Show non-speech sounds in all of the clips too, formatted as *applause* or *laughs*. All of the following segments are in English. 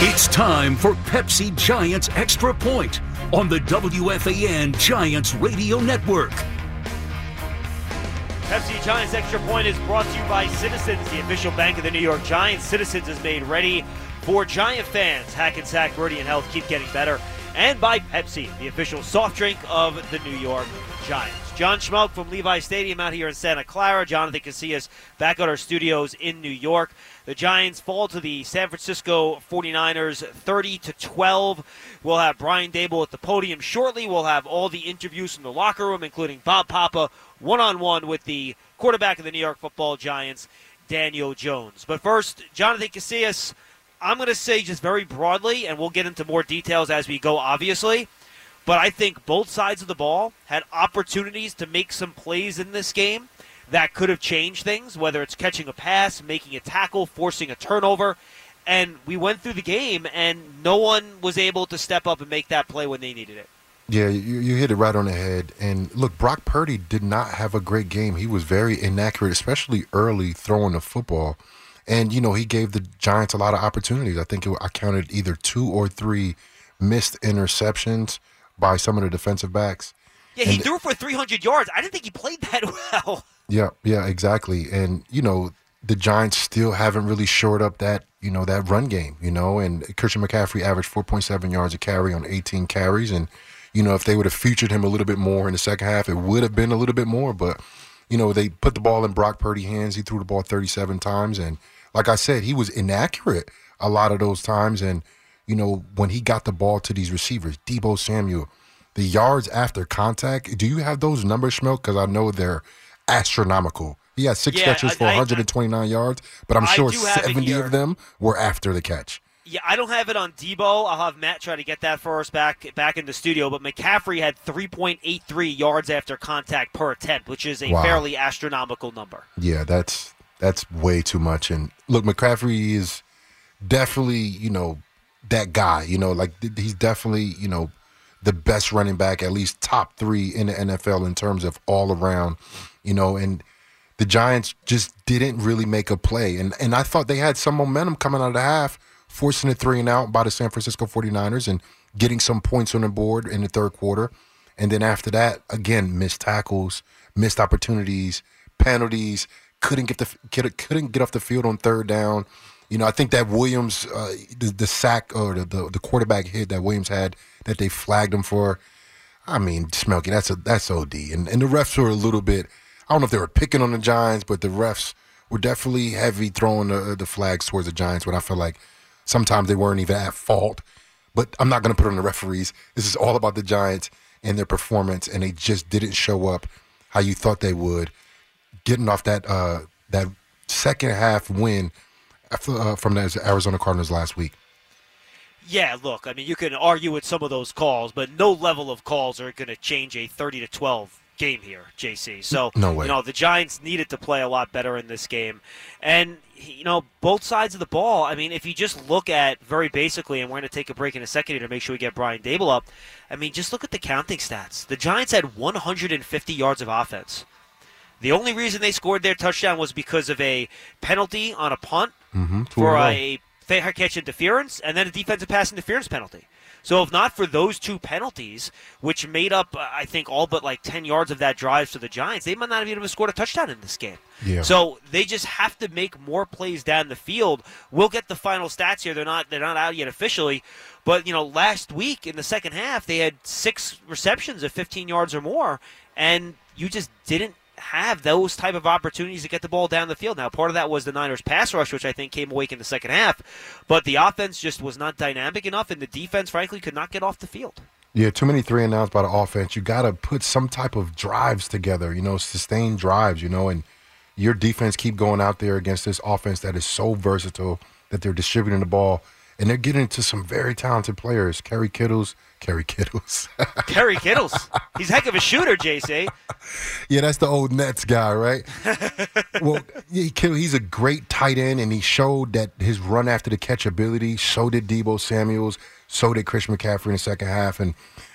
It's time for Pepsi Giants Extra Point on the WFAN Giants Radio Network. Pepsi Giants Extra Point is brought to you by Citizens, the official bank of the New York Giants. Citizens is made ready for Giant fans. Hackensack Meridian Health keep getting better. And by Pepsi, the official soft drink of the New York Giants. John Schmeelk from Levi Stadium out here in Santa Clara. Jonathan Casillas back at our studios in New York. The Giants fall to the San Francisco 49ers 30 to 12. We'll have Brian Daboll at the podium shortly. We'll have all the interviews from the locker room, including Bob Papa one on one with the quarterback of the New York football Giants, Daniel Jones. But first, Jonathan Casillas, I'm going to say just very broadly, and we'll get into more details as we go, obviously. But I think both sides of the ball had opportunities to make some plays in this game that could have changed things, whether it's catching a pass, making a tackle, forcing a turnover. And we went through the game, and no one was able to step up and make that play when they needed it. Yeah, you, you hit it right on the head. And look, Brock Purdy did not have a great game. He was very inaccurate, especially early throwing the football. And, you know, he gave the Giants a lot of opportunities. I think it, I counted either two or three missed interceptions by some of the defensive backs. Yeah, he and, threw for 300 yards. I didn't think he played that *laughs* well. Yeah, yeah, exactly. And you know, the Giants still haven't really shored up that you know that run game. You know, and Christian McCaffrey averaged 4.7 yards a carry on 18 carries, and you know if they would have featured him a little bit more in the second half, it would have been a little bit more. But you know, they put the ball in Brock Purdy hands. He threw the ball 37 times, and like I said, he was inaccurate a lot of those times. And you know, when he got the ball to these receivers, Deebo Samuel, the yards after contact. Do you have those numbers, Schmeelk? Because I know they're astronomical. He had six yeah, catches for I, 129 I, yards, but I'm sure 70 of them were after the catch. Yeah, I don't have it on Deebo. I'll have Matt try to get that for us back back in the studio. But McCaffrey had 3.83 yards after contact per attempt, which is a wow. fairly astronomical number. Yeah, that's that's way too much. And look, McCaffrey is definitely you know that guy. You know, like he's definitely you know the best running back, at least top three in the NFL in terms of all around you know, and the Giants just didn't really make a play. And and I thought they had some momentum coming out of the half, forcing a three and out by the San Francisco 49ers and getting some points on the board in the third quarter. And then after that, again, missed tackles, missed opportunities, penalties, couldn't get the couldn't get off the field on third down. You know, I think that Williams, uh, the, the, sack or the, the, the quarterback hit that Williams had that they flagged him for. I mean, Smelky, that's a that's OD, and and the refs were a little bit I don't know if they were picking on the Giants, but the refs were definitely heavy throwing the, the flags towards the Giants when I feel like sometimes they weren't even at fault. But I'm not going to put on the referees. This is all about the Giants and their performance, and they just didn't show up how you thought they would. Getting off that uh, that second half win uh, from the Arizona Cardinals last week. Yeah, look, I mean, you can argue with some of those calls, but no level of calls are going to change a 30 to 12 game here, JC. So no way. you know the Giants needed to play a lot better in this game, and you know both sides of the ball. I mean, if you just look at very basically, and we're going to take a break in a second here to make sure we get Brian Daboll up. I mean, just look at the counting stats. The Giants had 150 yards of offense. The only reason they scored their touchdown was because of a penalty on a punt mm-hmm. for a fair catch interference, and then a defensive pass interference penalty. So if not for those two penalties, which made up, uh, I think, all but like 10 yards of that drive to the Giants, they might not have even scored a touchdown in this game. Yeah. So they just have to make more plays down the field. We'll get the final stats here. They're not they're not out yet officially, but you know, last week in the second half, they had six receptions of 15 yards or more, and you just didn't have those type of opportunities to get the ball down the field. Now, part of that was the Niners' pass rush, which I think came awake in the second half, but the offense just was not dynamic enough, and the defense, frankly, could not get off the field. Yeah, too many three and outs by the offense. You got to put some type of drives together, you know, sustained drives, you know, and your defense keep going out there against this offense that is so versatile that they're distributing the ball and they're getting to some very talented players. Kerry Kittles, Kerry Kittles, *laughs* Kerry Kittles. He's a heck of a shooter, JC. Yeah, that's the old Nets guy, right? *laughs* well, he, he's a great tight end, and he showed that his run after the catch ability. So did Deebo Samuel's. So did Chris McCaffrey in the second half, and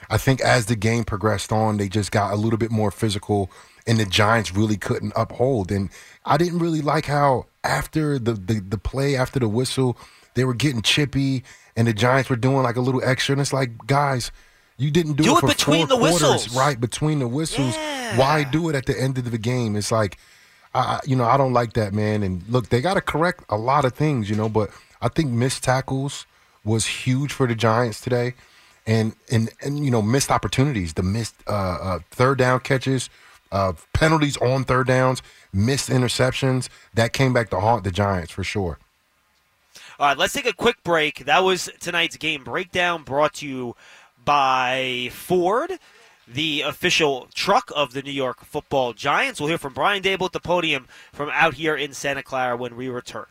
I think as the game progressed on, they just got a little bit more physical and the Giants really couldn't uphold. And I didn't really like how after the, the, the play, after the whistle, they were getting chippy and the Giants were doing like a little extra. And it's like, guys, you didn't do, do it, it for between four the quarters, whistles. right? Between the whistles. Yeah. Why do it at the end of the game? It's like, I, I- you know, I don't like that, man. And look, they got to correct a lot of things, you know, but I think missed tackles was huge for the Giants today. And, and, and you know, missed opportunities, the missed uh, uh, third down catches, uh, penalties on third downs, missed interceptions, that came back to haunt the Giants for sure. All right, let's take a quick break. That was tonight's game breakdown brought to you by Ford, the official truck of the New York football Giants. We'll hear from Brian Daboll at the podium from out here in Santa Clara when we return.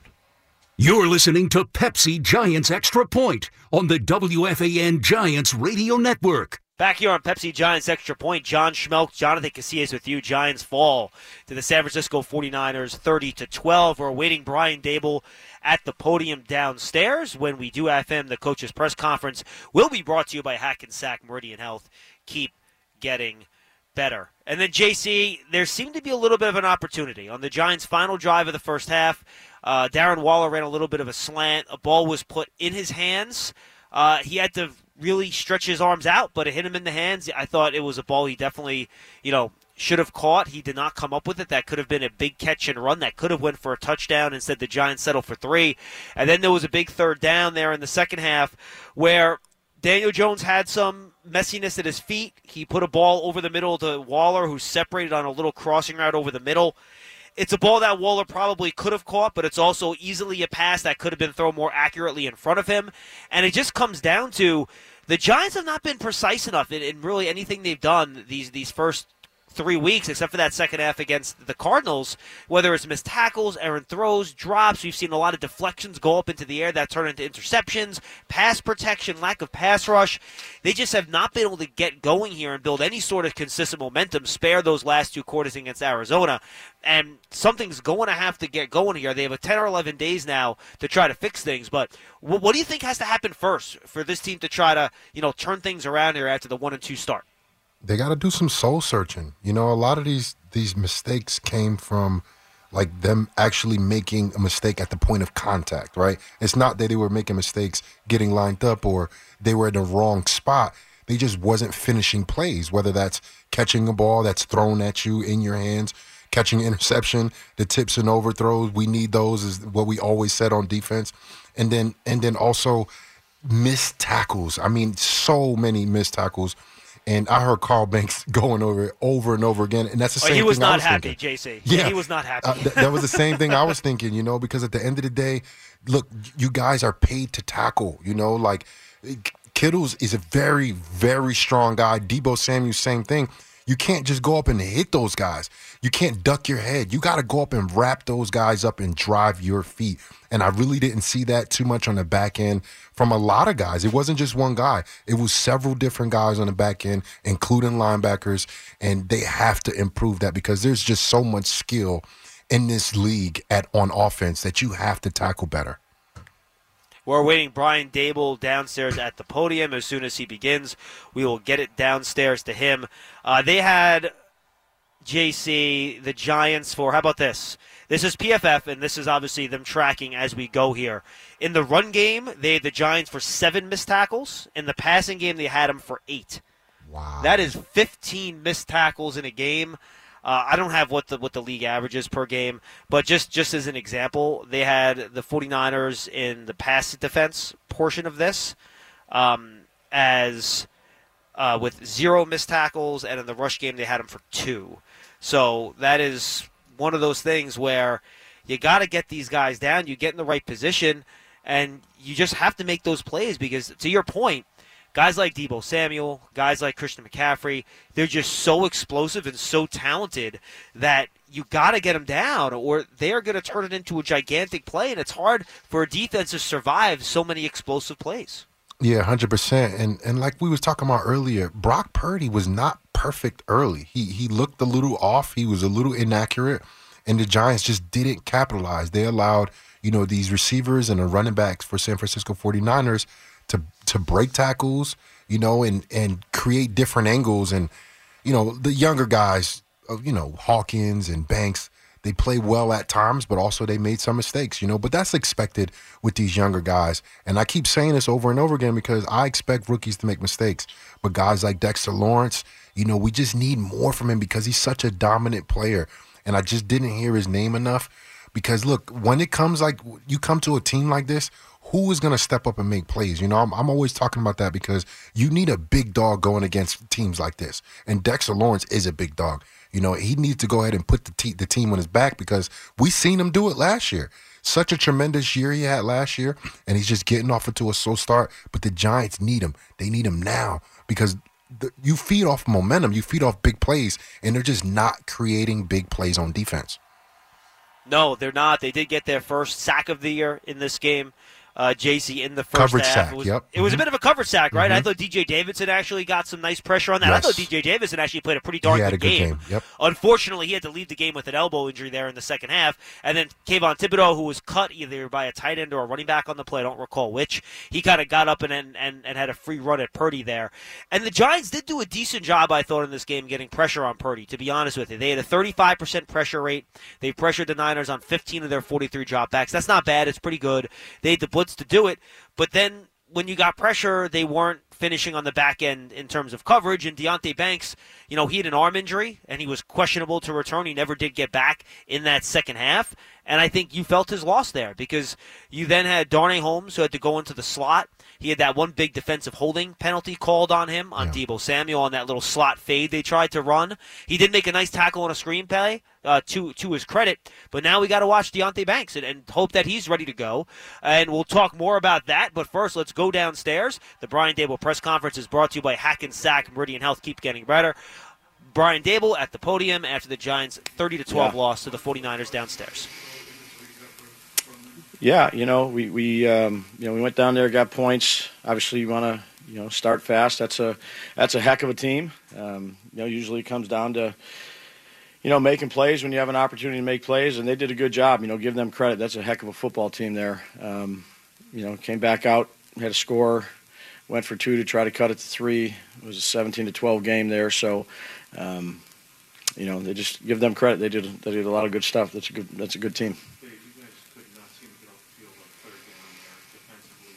You're listening to Pepsi Giants Extra Point on the WFAN Giants Radio Network. Back here on Pepsi Giants Extra Point, John Schmeelk, Jonathan Casillas with you. Giants fall to the San Francisco 49ers 30 to 12. We're awaiting Brian Daboll at the podium downstairs. When we do FM, the coaches press conference will be brought to you by Hackensack Meridian Health. Keep getting better. And then JC, there seemed to be a little bit of an opportunity on the Giants' final drive of the first half. Uh, Darren Waller ran a little bit of a slant. A ball was put in his hands. Uh, he had to really stretch his arms out, but it hit him in the hands. I thought it was a ball he definitely, you know, should have caught. He did not come up with it. That could have been a big catch and run. That could have went for a touchdown. Instead, the Giants settled for three. And then there was a big third down there in the second half where Daniel Jones had some messiness at his feet. He put a ball over the middle to Waller, who separated on a little crossing route over the middle. It's a ball that Waller probably could have caught, but it's also easily a pass that could have been thrown more accurately in front of him. And it just comes down to the Giants have not been precise enough in, in really anything they've done these these first three weeks, except for that second half against the Cardinals, whether it's missed tackles, errant throws, drops. We've seen a lot of deflections go up into the air that turn into interceptions, pass protection, lack of pass rush. They just have not been able to get going here and build any sort of consistent momentum, spare those last two quarters against Arizona. And something's going to have to get going here. They have a 10 or 11 days now to try to fix things. But what do you think has to happen first for this team to try to, you know, turn things around here after the one and two start? They got to do some soul searching. You know, a lot of these these mistakes came from like them actually making a mistake at the point of contact, right? It's not that they were making mistakes getting lined up or they were in the wrong spot. They just wasn't finishing plays, whether that's catching a ball that's thrown at you in your hands, catching interception, the tips and overthrows. We need those is what we always said on defense. And then and then also missed tackles. I mean, so many missed tackles. And I heard Carl Banks *laughs* going over it over and over again, and that's the Oh, same he was thing I not was not happy, thinking. JC. Yeah, he was not happy. Uh, th- that was the same thing I was thinking, you know, because at the end of the day, look, you guys are paid to tackle, you know, like Kittles is a very, very strong guy. Deebo Samuel, same thing. You can't just go up and hit those guys. You can't duck your head. You got to go up and wrap those guys up and drive your feet. And I really didn't see that too much on the back end from a lot of guys. It wasn't just one guy, it was several different guys on the back end, including linebackers. And they have to improve that because there's just so much skill in this league at on offense that you have to tackle better. We're waiting Brian Daboll downstairs at the podium. As soon as he begins, we will get it downstairs to him. Uh, they had JC, the Giants, for how about this? This is PFF, and this is obviously them tracking as we go here. In the run game, they had the Giants for seven missed tackles. In the passing game, they had them for eight. Wow. That is 15 missed tackles in a game. Uh, I don't have what the what the league average is per game, but just just as an example, they had the 49ers in the pass defense portion of this um, as uh, with zero missed tackles, and in the rush game they had them for two. So that is one of those things where you got to get these guys down. You get in the right position, and you just have to make those plays because, to your point, guys like Deebo Samuel, guys like Christian McCaffrey, they're just so explosive and so talented that you got to get them down, or they are going to turn it into a gigantic play, and it's hard for a defense to survive so many explosive plays. Yeah, hundred percent. And and like we was talking about earlier, Brock Purdy was not perfect early. He he looked a little off. He was a little inaccurate, and the Giants just didn't capitalize. They allowed you know these receivers and the running backs for San Francisco 49ers to to break tackles, you know, and and create different angles. And you know the younger guys uh, you know Hawkins and Banks. They play well at times, but also they made some mistakes, you know. But that's expected with these younger guys. And I keep saying this over and over again because I expect rookies to make mistakes. But guys like Dexter Lawrence, you know, we just need more from him because he's such a dominant player. And I just didn't hear his name enough. Because look, when it comes like you come to a team like this, who is going to step up and make plays? You know, I'm, I'm always talking about that because you need a big dog going against teams like this. And Dexter Lawrence is a big dog. You know, he needs to go ahead and put the, te- the team on his back because we seen him do it last year. Such a tremendous year he had last year, and he's just getting off into a slow start. But the Giants need him. They need him now because you feed off momentum, you feed off big plays, and they're just not creating big plays on defense. No, they're not. They did get their first sack of the year in this game uh, JC in the first coverage half. Sack, it was, yep. it was a bit of a cover sack, right? I Mhm. thought DJ Davidson actually got some nice pressure on that. I thought DJ Davidson actually played a pretty darn He had good, a good game. game, yep. Unfortunately, he had to leave the game with an elbow injury there in the second half. And then Kayvon Thibodeaux, who was cut either by a tight end or a running back on the play, I don't recall which, he kind of got up and, and, and, and had a free run at Purdy there. And the Giants did do a decent job, I thought, in this game getting pressure on Purdy, to be honest with you. They had a 35% pressure rate. They pressured the Niners on 15 of their 43 dropbacks. That's not bad. It's pretty good. They had blitz to do it. But then when you got pressure, they weren't finishing on the back end in terms of coverage. And Deonte Banks, you know, he had an arm injury and he was questionable to return. He never did get back in that second half. And I think you felt his loss there because you then had Darnay Holmes who had to go into the slot. He had that one big defensive holding penalty called on him on Yeah. Deebo Samuel on that little slot fade they tried to run. He did make a nice tackle on a screen play uh, to to his credit, but now we got to watch Deonte Banks and, and hope that he's ready to go. And we'll talk more about that. But first, let's go downstairs. The Brian Daboll press conference is brought to you by Hackensack Meridian Health. Keep getting better. Brian Daboll at the podium after the Giants' 30 to 12 Yeah. loss to the 49ers downstairs. Yeah, you know, we we um, you know we went down there, got points. Obviously, you want to you know start fast. That's a that's a heck of a team. Um, you know, usually it comes down to you know making plays when you have an opportunity to make plays, and they did a good job. You know, give them credit. That's a heck of a football team there. Um, you know, came back out, had a score, went for two to try to cut it to three. It was a 17 to 12 game there, so. Um, you know, they just give them credit. They did they did a lot of good stuff. That's a good that's a good team. Dave, you guys could not seem to get off the field on third down there defensively.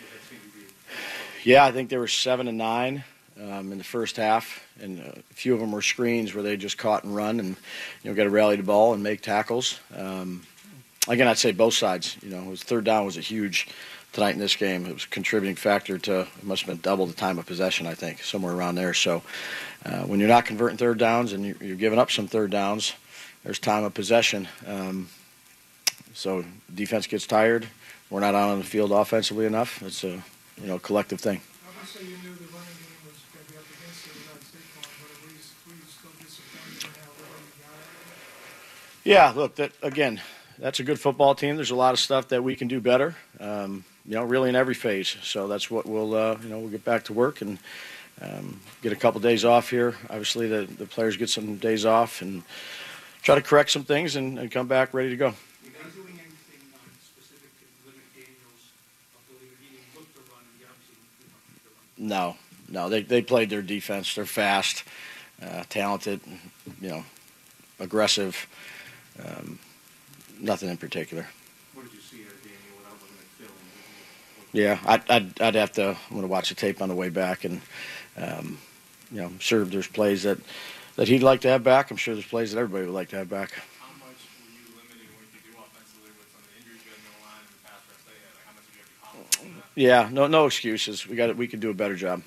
Did that seem to be Yeah, I think they were seven and nine um, in the first half, and a few of them were screens where they just caught and run, and you know, got to rally the ball and make tackles. Um, again, I'd say both sides. You know, was third down was a huge tonight in this game. It was a contributing factor to it must have been double the time of possession. I think somewhere around there. So uh, when you're not converting third downs and you're, you're giving up some third downs, there's time of possession. Um, so defense gets tired. We're not out on the field offensively enough. It's a you know collective thing. Obviously, you knew the running game was going to be up against it without Saquon, but at least were you still disappointed in how well you got it? Yeah, look, that again, that's a good football team. There's a lot of stuff that we can do better. Um, you know, really in every phase. So that's what we'll, uh, you know, we'll get back to work and um, get a couple days off here. Obviously, the the players get some days off and try to correct some things and, and come back ready to go. Are you guys doing anything specific to limit Daniels' ability to even look to run and get up to you know, the run? No, no, they they played their defense. They're fast, uh, talented, you know, aggressive. Um, nothing in particular. What did you see out of Daniel without looking at film? Yeah, I'd, I'd, I'd have to. I'm going to watch the tape on the way back, and um, you know, I'm sure there's plays that that he'd like to have back. I'm sure there's plays that everybody would like to have back. How much were you what you do offensively with some of the injuries you had in the line and the pass rush they had? Like, how much did you have to that? Yeah, no, no excuses. We got it. We could do a better job.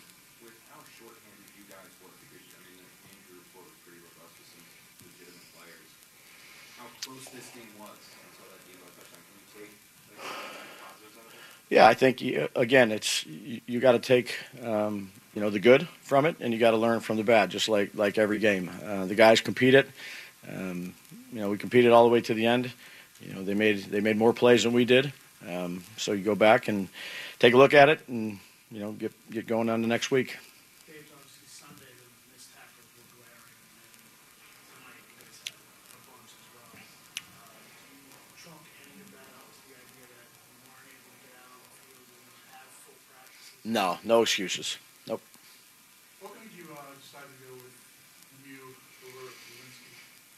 Yeah, I think again, it's you, you got to take um, you know the good from it, and you got to learn from the bad, just like like every game. Uh, the guys competed. Um, you know, we competed all the way to the end. You know, they made they made more plays than we did. Um, so you go back and take a look at it, and you know, get get going on the next week. Dave, obviously, Sunday, the missed tackles were glaring, and tonight, you guys had a bunch as well. Uh, do you chalk any of that up to the idea that you weren't able to get out on the field and have full practices? No, no excuses. Nope. What made you uh, decide to go with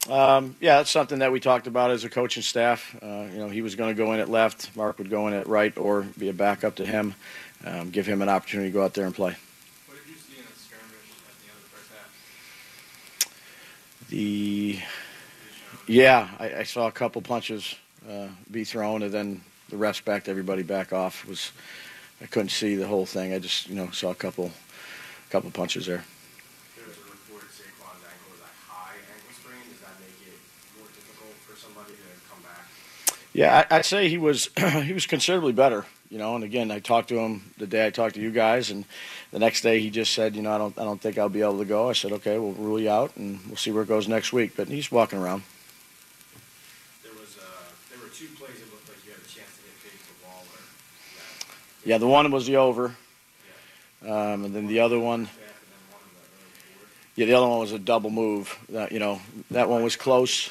Mew over Um, yeah, that's something that we talked about as a coaching staff. Uh, you know, he was going to go in at left, Mark would go in at right, or be a backup to him. Um, give him an opportunity to go out there and play. What did you see in the skirmish at the end of the first half? The yeah, I, I saw a couple punches uh, be thrown, and then the refs backed everybody back off. It was I couldn't see the whole thing. I just you know saw a couple couple punches there. There was a report Saquon's ankle was a high ankle sprain. Does that make it more difficult for somebody to come back? Yeah, I, I'd say he was *clears throat* he was considerably better. You know, and again, I talked to him the day I talked to you guys, and the next day he just said, you know, I don't I don't think I'll be able to go. I said, okay, we'll rule you out, and we'll see where it goes next week. But he's walking around. There was uh, there were two plays it looked like you had a chance to get paid to Waller. That, Yeah, the one was the over, um, and then the other one. Half and then one in the early fourth. Yeah, the other one was a double move. That you know, that one was close.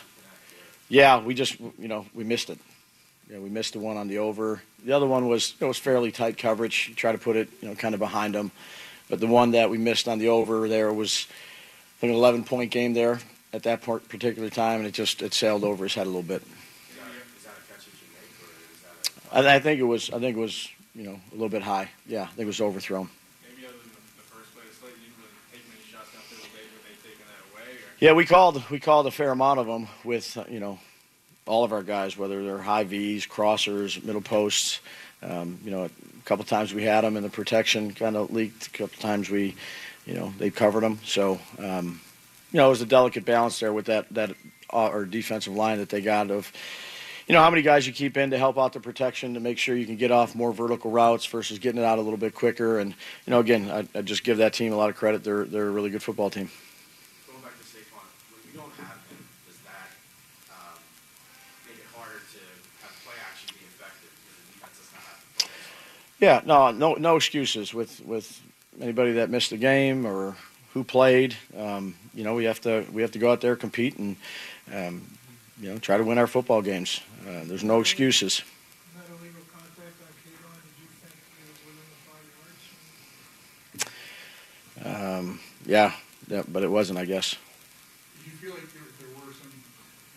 Yeah, we just you know we missed it. Yeah, we missed the one on the over. The other one was it was fairly tight coverage. You try to put it you know kind of behind them, but the one that we missed on the over there was I think an 11 point game there at that part, particular time, and it just it sailed over his head a little bit. Is that, is that a catch that you make, or is that a I, I think it was I think it was you know a little bit high. Yeah, I think it was overthrown. Maybe other than the, first play of the slate, you didn't really take many shots down the late. Were they taking that away? Or? Yeah, we called we called a fair amount of them with you know all of our guys, whether they're high V's, crossers, middle posts. Um, you know, a couple times we had them and the protection kind of leaked. A couple times we, you know, they covered them. So, um, you know, it was a delicate balance there with that that uh, or defensive line that they got of. You know how many guys you keep in to help out the protection to make sure you can get off more vertical routes versus getting it out a little bit quicker. And you know, again, I, I just give that team a lot of credit. They're they're a really good football team. Going back to Saquon, when you don't have him, does that um, make it harder to have play action be effective because the defense does not have to focus on it? Yeah, no, no, no excuses with with anybody that missed the game or who played. Um, you know, we have to we have to go out there compete and um, you know try to win our football games. Uh, there's no excuses. Not illegal contact on Kayvon, did you think it was within the five yards? Um, yeah, yeah, but it wasn't, I guess. Did you feel like there, there were some,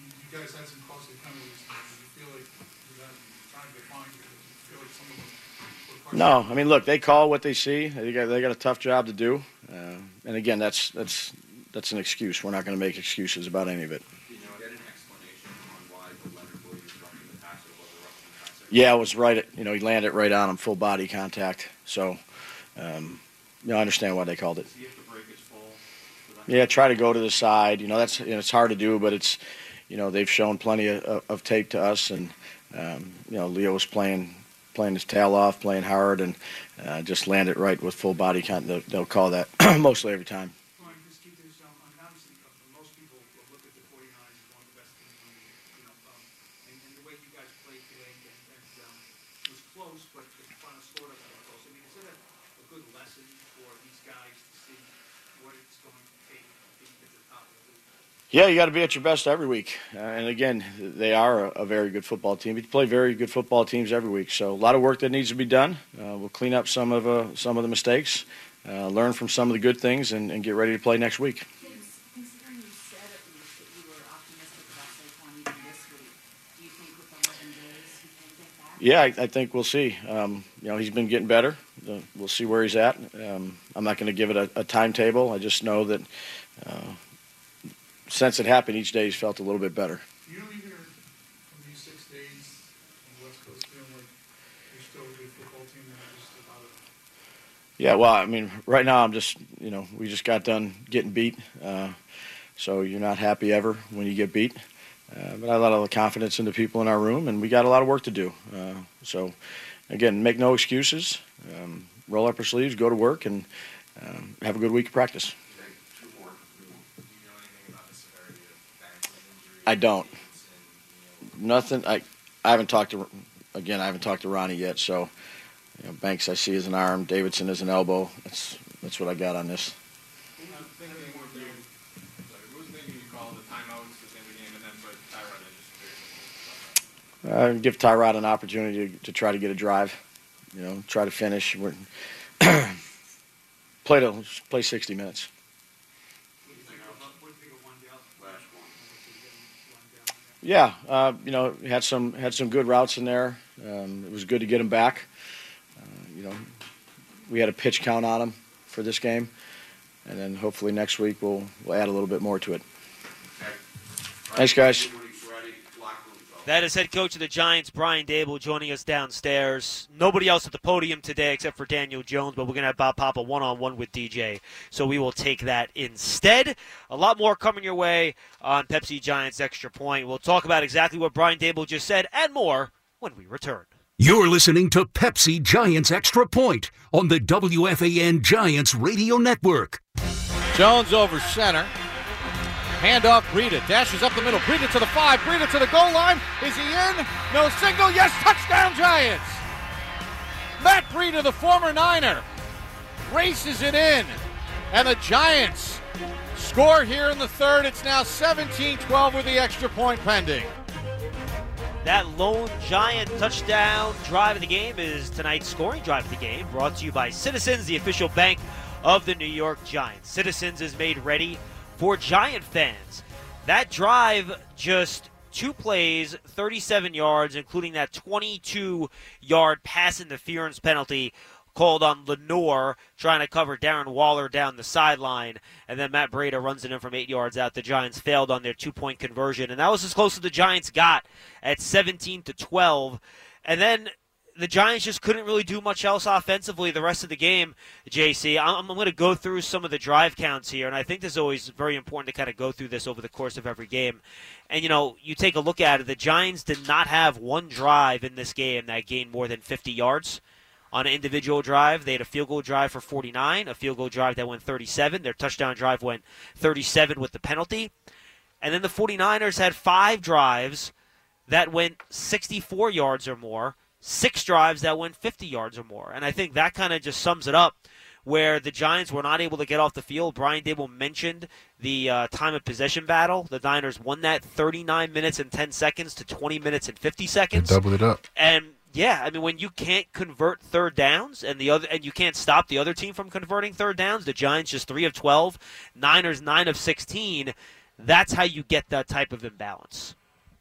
you, you guys had some costly penalties, did you feel like, without trying to define it, did you feel like some of them? No, I mean, look, they call what they see. They got they got a tough job to do, uh, and again, that's that's that's an excuse. We're not going to make excuses about any of it. Yeah, it was right. At, you know, he landed right on him, full body contact. So, um, you know, I understand why they called it. See if the breakage full. for that? Yeah, try to go to the side. You know, that's you know, it's hard to do, but it's you know they've shown plenty of, of, of tape to us, and um, you know Leo was playing playing his tail off, playing hard, and uh, just landed right with full body contact. They'll, they'll call that *clears throat* mostly every time. Ryan, just keep this, um, I mean, obviously, uh, most people will look at the 49ers as one of the best teams in the league, you know, um, and, and the way you guys played today, and, and, um, was close, but the final score doesn't look close. I mean, is it a, a good lesson for these guys to see what it's going to take to be at the top of the league? Yeah, you got to be at your best every week. Uh, and again, they are a, a very good football team. You play very good football teams every week. So a lot of work that needs to be done. Uh, we'll clean up some of uh, some of the mistakes, uh, learn from some of the good things, and, and get ready to play next week. James, considering you said at least that you were optimistic about Saquon even this week, do you think with 11 days he can get back? Yeah, I, I think we'll see. Um, you know, he's been getting better. Uh, we'll see where he's at. Um, I'm not going to give it a, a timetable. I just know that uh, since it happened, each day he's felt a little bit better. You leave here from these six days on the West Coast feeling like you're still a good football team and just about it? Yeah, well, I mean, right now I'm just, you know, we just got done getting beat. Uh, so you're not happy ever when you get beat. Uh, but I have a lot of confidence in the people in our room, and we got a lot of work to do. Uh, so, again, make no excuses. Um, roll up our sleeves, go to work, and um, have a good week of practice. Okay, two more. Do you know anything about the severity of Banks' injury? I don't. And, you know, Nothing. I I haven't talked to again. I haven't talked to Ronnie yet. So, you know, Banks I see as an arm. Davidson as an elbow. That's that's what I got on this. I'm thinking what they, sorry, who was thinking you called the timeouts to end the game and then put Tyrod in just to Uh, give Tyrod an opportunity to, to try to get a drive. You know, try to finish. Play to play 60 minutes. What do you think of, what do you think of Wan'Dale? Last one. Yeah, uh, you know, had some had some good routes in there. Um, it was good to get him back. Uh, you know, we had a pitch count on him for this game, and then hopefully next week we'll we'll add a little bit more to it. Thanks, guys. That is head coach of the Giants, Brian Daboll, joining us downstairs. Nobody else at the podium today except for Daniel Jones, but we're going to have Bob Papa one on one with DJ. So we will take that instead. A lot more coming your way on Pepsi Giants Extra Point. We'll talk about exactly what Brian Daboll just said and more when we return. You're listening to Pepsi Giants Extra Point on the WFAN Giants Radio Network. Jones over center. Handoff, Breida dashes up the middle. Breida to the five. Breida to the goal line. Is he in? No signal. Yes, touchdown Giants. Matt Breida, the former Niner, races it in. And the Giants score here in the third. It's now 17 12 with the extra point pending. That lone giant touchdown drive of the game is tonight's scoring drive of the game, brought to you by Citizens, the official bank of the New York Giants. Citizens is made ready for Giant fans. That drive just two plays, 37 yards, including that 22 yard pass interference penalty called on Lenoir trying to cover Darren Waller down the sideline. And then Matt Breida runs it in from eight yards out. The Giants failed on their two point conversion. And that was as close as the Giants got at 17 to 12. And then the Giants just couldn't really do much else offensively the rest of the game, JC. I'm, I'm going to go through some of the drive counts here, and I think this is always very important to kind of go through this over the course of every game. And, you know, you take a look at it, the Giants did not have one drive in this game that gained more than 50 yards on an individual drive. They had a field goal drive for 49, a field goal drive that went 37. Their touchdown drive went 37 with the penalty. And then the 49ers had five drives that went 64 yards or more, six drives that went 50 yards or more. And I think that kind of just sums it up where the Giants were not able to get off the field. Brian Daboll mentioned the uh, time of possession battle. The Niners won that 39 minutes and 10 seconds to 20 minutes and 50 seconds. They doubled it up. And yeah, I mean when you can't convert third downs and the other and you can't stop the other team from converting third downs, the Giants just 3 of 12, Niners 9 of 16, that's how you get that type of imbalance.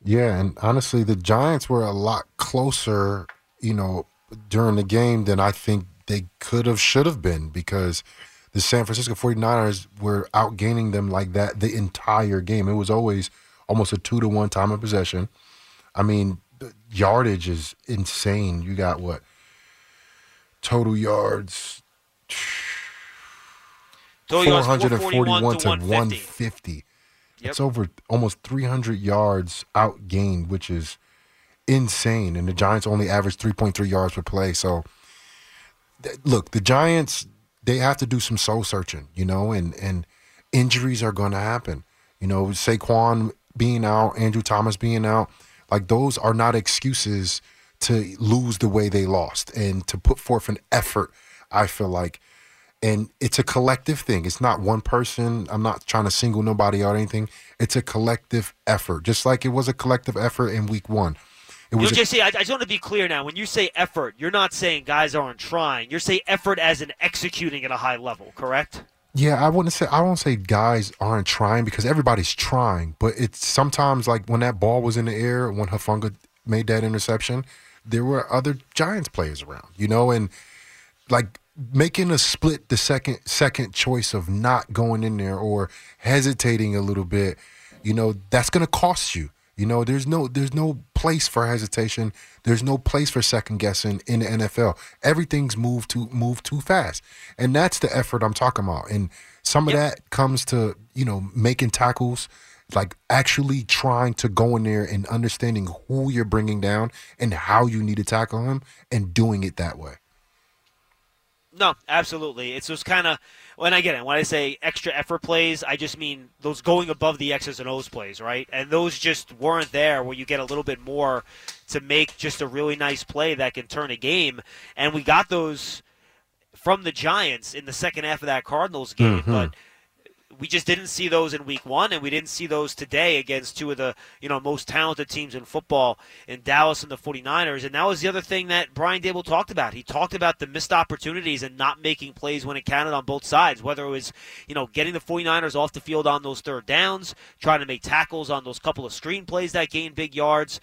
Yeah, and honestly, the Giants were a lot closer, you know, during the game than I think they could have, should have been because the San Francisco 49ers were outgaining them like that the entire game. It was always almost a two to one time of possession. I mean, the yardage is insane. You got what? Total yards. Total yards, 441 to 150. 150. It's over almost 300 yards outgained, which is insane. And the Giants only average 3.3 yards per play. So, th- look, the Giants, they have to do some soul searching, you know, and, and injuries are going to happen. You know, Saquon being out, Andrew Thomas being out, like those are not excuses to lose the way they lost and to put forth an effort, I feel like and it's a collective thing. It's not one person. I'm not trying to single nobody out or anything. It's a collective effort, just like it was a collective effort in week one. It You was a- JC, I, I just want to be clear now. When you say effort, you're not saying guys aren't trying. You're saying effort as in executing at a high level, correct? yeah. I wouldn't say I won't say guys aren't trying because everybody's trying, but it's sometimes like when that ball was in the air when Hufanga made that interception, there were other Giants players around, you know, and like making a split the second second choice of not going in there or hesitating a little bit, you know, that's going to cost you. You know, there's no there's no place for hesitation. There's no place for second guessing in the NFL. Everything's moved too moved too fast. And that's the effort I'm talking about. And some of that comes to, you know, making tackles like actually trying to go in there and understanding who you're bringing down and how you need to tackle him and doing it that way. No, absolutely. It's those kind of when I get it. When I say extra effort plays, I just mean those going above the X's and O's plays, right? And those just weren't there where you get a little bit more to make just a really nice play that can turn a game. And we got those from the Giants in the second half of that Cardinals game, Mhm. but we just didn't see those in week one, and we didn't see those today against two of the you know most talented teams in football in Dallas and the 49ers. And that was the other thing that Brian Daboll talked about. He talked about the missed opportunities and not making plays when it counted on both sides, whether it was you know getting the 49ers off the field on those third downs, trying to make tackles on those couple of screen plays that gain big yards,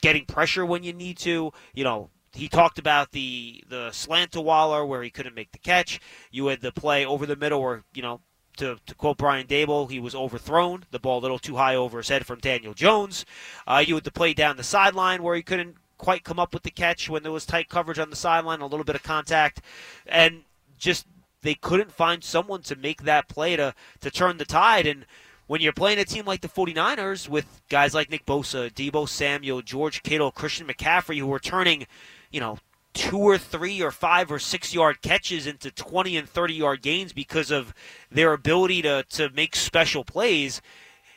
getting pressure when you need to, you know, he talked about the the slant to Waller where he couldn't make the catch. You had the play over the middle where you know. To, to quote Brian Daboll, he was overthrown, the ball a little too high over his head from Daniel Jones. Uh, you had the play down the sideline where he couldn't quite come up with the catch when there was tight coverage on the sideline, a little bit of contact, and just they couldn't find someone to make that play to to turn the tide. And when you're playing a team like the 49ers with guys like Nick Bosa, Deebo Samuel, George Kittle, Christian McCaffrey, who were turning, you know, two or three or five or six yard catches into 20 and 30 yard gains because of their ability to, to make special plays,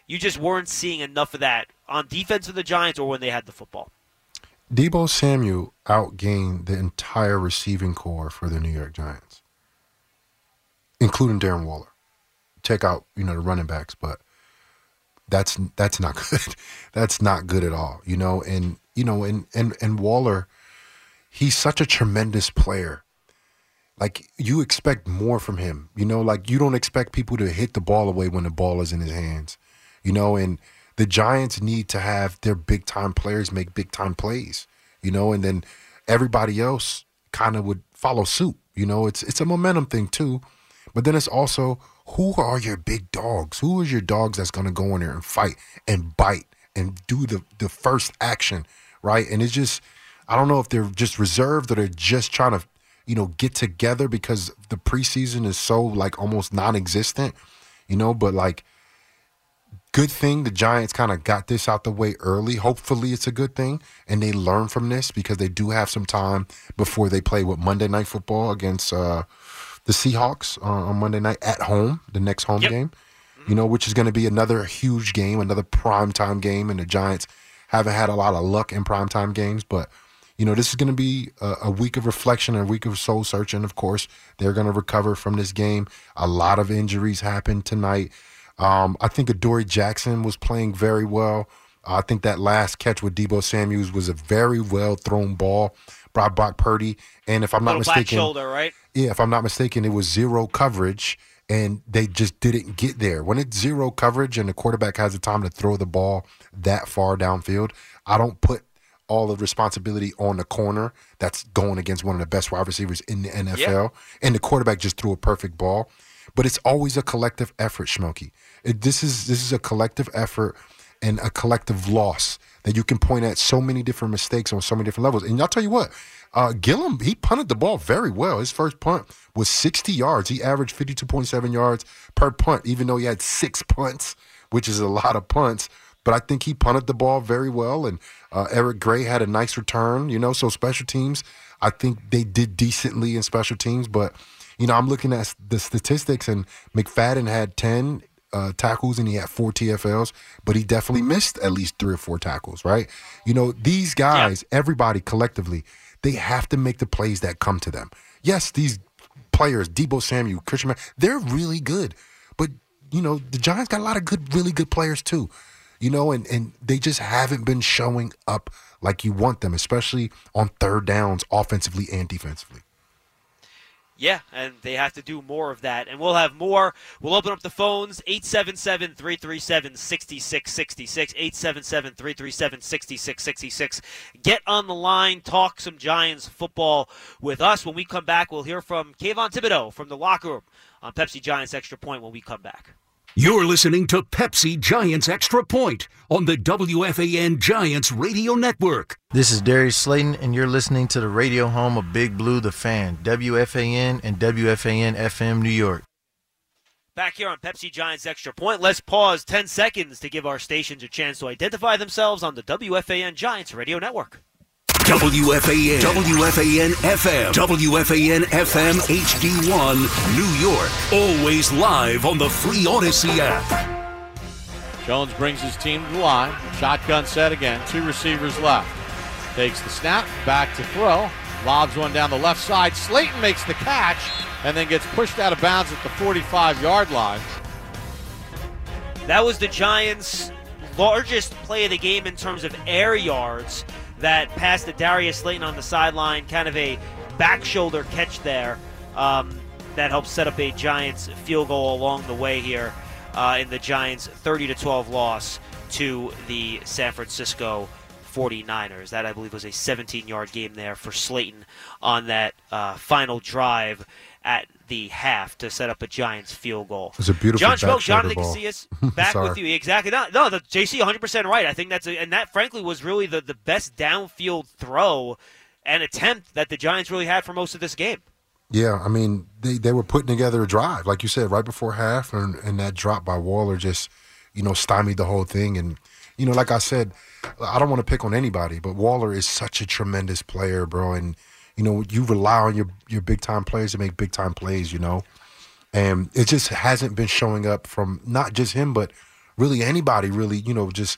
you just weren't seeing enough of that on defense of the Giants or when they had the football. Deebo Samuel outgained the entire receiving core for the New York Giants, including Darren Waller. Take out, you know, the running backs, but that's that's not *laughs* good. that's not good at all. You know, and you know, and and and Waller, he's such a tremendous player. Like you expect more from him. You know, like you don't expect people to hit the ball away when the ball is in his hands. You know, and the Giants need to have their big time players make big time plays. You know, and then everybody else kind of would follow suit. You know, it's it's a momentum thing too. But then it's also who are your big dogs? Who is your dogs that's to go in there and fight and bite and do the the first action, right? And it's just I don't know if they're just reserved or they're just trying to, you know, get together because the preseason is so like almost non-existent, you know, but like good thing the Giants kind of got this out the way early. Hopefully it's a good thing and they learn from this because they do have some time before they play with Monday night football against uh the Seahawks uh, on Monday night at home, the next home Yep. game. You know, which is going to be another huge game, another primetime game, and the Giants haven't had a lot of luck in primetime games, but you know, this is going to be a, a week of reflection, and a week of soul searching. Of course, they're going to recover from this game. A lot of injuries happened tonight. Um, I think Adoree Jackson was playing very well. I think that last catch with Deebo Samuels was a very well thrown ball by Brock Purdy. And if I'm not mistaken, shoulder, right? yeah, if I'm not mistaken, it was zero coverage and they just didn't get there. When it's zero coverage and the quarterback has the time to throw the ball that far downfield, I don't put all the responsibility on the corner that's going against one of the best wide receivers in the NFL. And the quarterback just threw a perfect ball. But it's always a collective effort, Smokey. It, this is this is a collective effort and a collective loss that you can point at so many different mistakes on so many different levels. And I'll tell you what, uh, Gillan, he punted the ball very well. His first punt was 60 yards. He averaged 52.7 yards per punt, even though he had six punts, which is a lot of punts. But I think he punted the ball very well. And uh, Eric Gray had a nice return, you know. So special teams, I think they did decently in special teams. But, you know, I'm looking at the statistics, and McFadden had 10 uh, tackles and he had four TFLs, but he definitely missed at least three or four tackles, right? You know, these guys, everybody collectively, they have to make the plays that come to them. Yes, these players, Deebo Samuel, Christian, they're really good, but you know, the Giants got a lot of good, really good players too. You know, and and they just haven't been showing up like you want them, especially on third downs, offensively and defensively. Yeah, and they have to do more of that. And we'll have more. We'll open up the phones 877 337 6666. 877 337 6666. Get on the line, talk some Giants football with us. When we come back, we'll hear from Kayvon Thibodeaux from the locker room on Pepsi Giants Extra Point when we come back. You're listening to Pepsi Giants Extra Point on the WFAN Giants Radio Network. This is Darius Slayton, and you're listening to the radio home of Big Blue the Fan, WFAN and WFAN FM New York. Back here on Pepsi Giants Extra Point, let's pause 10 seconds to give our stations a chance to identify themselves on the WFAN Giants Radio Network. WFAN, WFAN FM, WFAN FM HD1, New York. Always live on the free Audacy app. Jones brings his team to the line. Shotgun set again. Two receivers left. Takes the snap, back to throw. Lobs one down the left side. Slayton makes the catch and then gets pushed out of bounds at the 45 yard line. That was the Giants' largest play of the game in terms of air yards. That pass to Darius Slayton on the sideline, kind of a back shoulder catch there. Um, that helps set up a Giants field goal along the way here uh, in the Giants' 30 to 12 loss to the San Francisco 49ers. That I believe was a 17-yard game there for Slayton on that uh, final drive at the half to set up a Giants field goal. It was a beautiful John shoulder Jonathan ball. Casillas, *laughs* back with you. Exactly. No, no the JC 100% right. I think that's a, and that frankly was really the, the best downfield throw and attempt that the Giants really had for most of this game. Yeah, I mean, they, they were putting together a drive, like you said, right before half, and, and that drop by Waller just, you know, stymied the whole thing. And, you know, like I said, I don't want to pick on anybody, but Waller is such a tremendous player, bro. And, you know, you rely on your, your big time players to make big time plays, you know. And it just hasn't been showing up from not just him, but really anybody, really, you know, just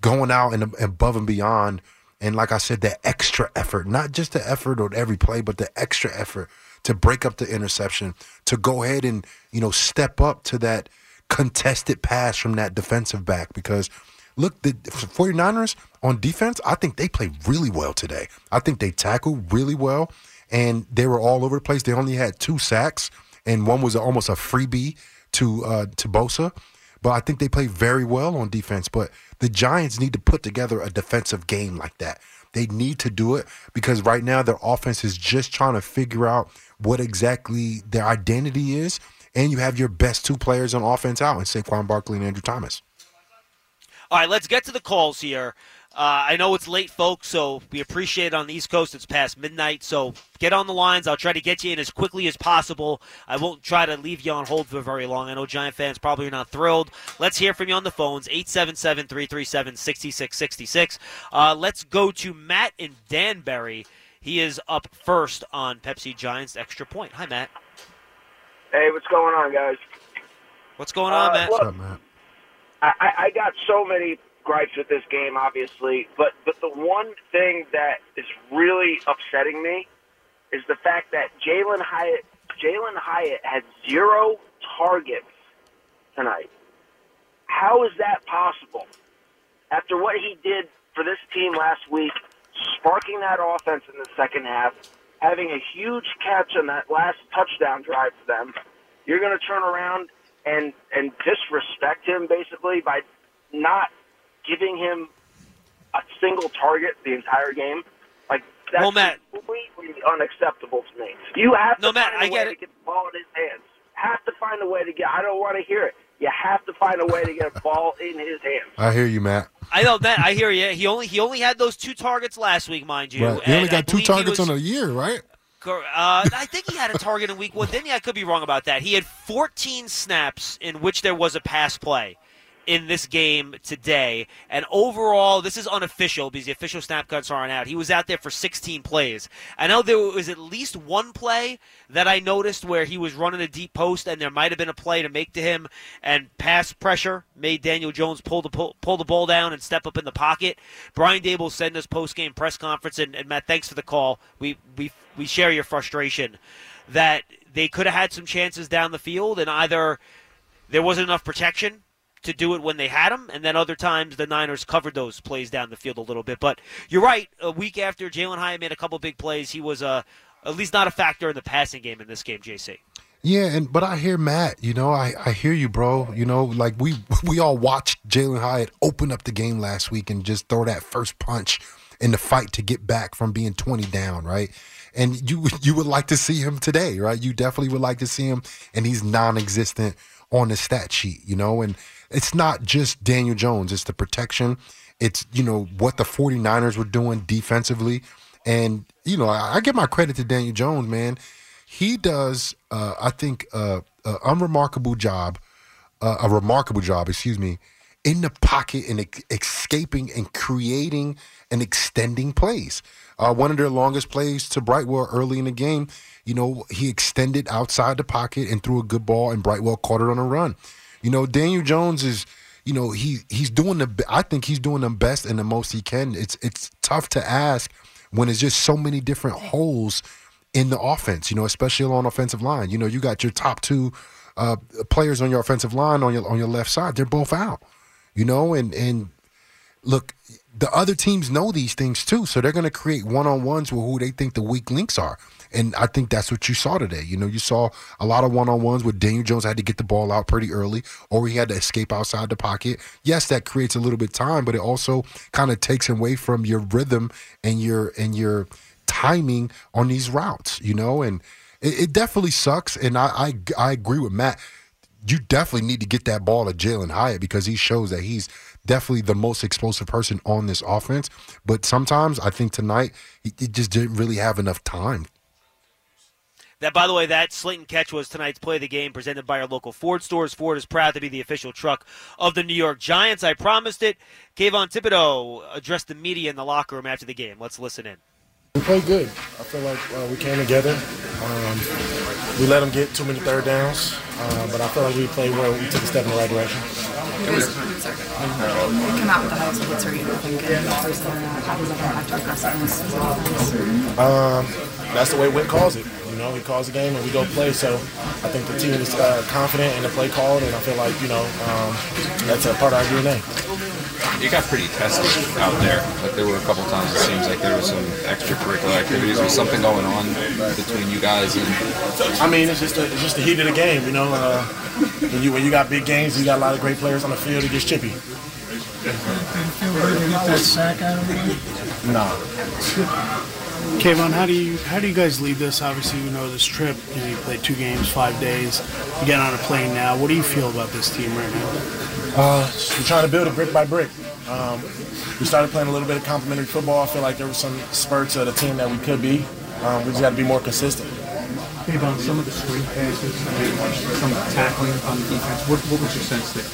going out and above and beyond. And like I said, the extra effort, not just the effort on every play, but the extra effort to break up the interception, to go ahead and, you know, step up to that contested pass from that defensive back. Because look, the 49ers on defense, I think they played really well today. I think they tackled really well and they were all over the place. They only had two sacks and one was almost a freebie to uh, to Bosa. But I think they play very well on defense. But the Giants need to put together a defensive game like that. They need to do it because right now their offense is just trying to figure out what exactly their identity is. And you have your best two players on offense out in Saquon Barkley and Andrew Thomas. All right, let's get to the calls here. Uh, I know it's late, folks, so we appreciate it on the East Coast. It's past midnight, so get on the lines. I'll try to get you in as quickly as possible. I won't try to leave you on hold for very long. I know Giant fans probably are not thrilled. Let's hear from you on the phones 877 337 6666. Uh, Let's go to Matt in Danbury. He is up first on Pepsi Giants Extra Point. Hi, Matt. Hey, what's going on, guys? What's going on, Uh, Matt? look, I, I I got so many gripes with this game, obviously, but but the one thing that is really upsetting me is the fact that Jalen Hyatt Jalen Hyatt had zero targets tonight. How is that possible? After what he did for this team last week, sparking that offense in the second half, having a huge catch on that last touchdown drive for them, you're going to turn around and and disrespect him basically by not giving him a single target the entire game. Like that's Well, Matt- completely unacceptable to me. You have to No, Matt, find a I way get to it. get the ball in his hands. Have to find a way to get. I don't want to hear it. You have to find a way to get a ball in his hands. I hear you, Matt. I know that. I hear you. He only he only had those two targets last week, mind you. Right. He only and I got two targets was- on a year, right? Uh, I think he had a target in week one. He? I could be wrong about that. He had 14 snaps in which there was a pass play in this game today. And overall, this is unofficial because the official snap cuts aren't out. He was out there for 16 plays. I know there was at least one play that I noticed where he was running a deep post, and there might have been a play to make to him, and pass pressure made Daniel Jones pull the pull, pull the ball down and step up in the pocket. Brian Daboll said in his post game press conference, and, and Matt, thanks for the call. We we we share your frustration that they could have had some chances down the field, and either there wasn't enough protection to do it when they had them, and then other times the Niners covered those plays down the field a little bit. But you're right. A week after Jalen Hyatt made a couple big plays, he was uh, at least not a factor in the passing game in this game. JC. Yeah, and but I hear Matt. You know, I, I hear you, bro. You know, like we *laughs* we all watched Jalen Hyatt open up the game last week and just throw that first punch in the fight to get back from being twenty down, right? And you you would like to see him today, right? You definitely would like to see him, and he's non-existent on the stat sheet, you know. And it's not just Daniel Jones; it's the protection. It's you know what the 49ers were doing defensively, and you know I, I give my credit to Daniel Jones, man he does uh, i think uh, an unremarkable job uh, a remarkable job excuse me in the pocket and escaping and creating and extending plays uh, one of their longest plays to brightwell early in the game you know he extended outside the pocket and threw a good ball and brightwell caught it on a run you know daniel jones is you know he he's doing the i think he's doing the best and the most he can it's it's tough to ask when there's just so many different holes in the offense, you know, especially along offensive line. You know, you got your top two uh, players on your offensive line on your on your left side. They're both out. You know, and and look, the other teams know these things too, so they're going to create one on ones with who they think the weak links are. And I think that's what you saw today. You know, you saw a lot of one on ones where Daniel Jones had to get the ball out pretty early, or he had to escape outside the pocket. Yes, that creates a little bit of time, but it also kind of takes away from your rhythm and your and your timing on these routes. You know, and it, it definitely sucks. And I, I I agree with Matt. You definitely need to get that ball to Jalen Hyatt because he shows that he's definitely the most explosive person on this offense. But sometimes I think tonight he, he just didn't really have enough time. That, by the way, that Slayton catch was tonight's play of the game presented by our local Ford stores. Ford is proud to be the official truck of the New York Giants. I promised it. Kayvon Thibodeaux addressed the media in the locker room after the game. Let's listen in. We played good. I feel like uh, we came together. Um, we let them get too many third downs, uh, but I feel like we played well. We took a step in the right direction. You come out with the highest blitzer you think in the first area. How does that impact aggressiveness as an offense? Um, that's the way Wink calls it. You know, he calls the game and we go play. So I think the team is uh, confident in the play called, and I feel like you know um, that's a part of our DNA. You got pretty tested out there. Like there were a couple times it seems like there was some extracurricular activities. Was something going on between you guys and I mean, it's just a, it's just the heat of the game. You know, uh, when you when you got big games, you got a lot of great players on the field. It gets chippy. that sack out of him? No. Kayvon, how do you how do you guys lead this? Obviously, you know this trip. You know, you played two games, five days. You get on a plane now. What do you feel about this team right now? Uh, we're trying to build it brick by brick. Um, we started playing a little bit of complimentary football. I feel like there were some spurts of the team that we could be. Um, we just got to be more consistent. Kayvon, some of the screen passes, some of the tackling on the defense, what, what was your sense there?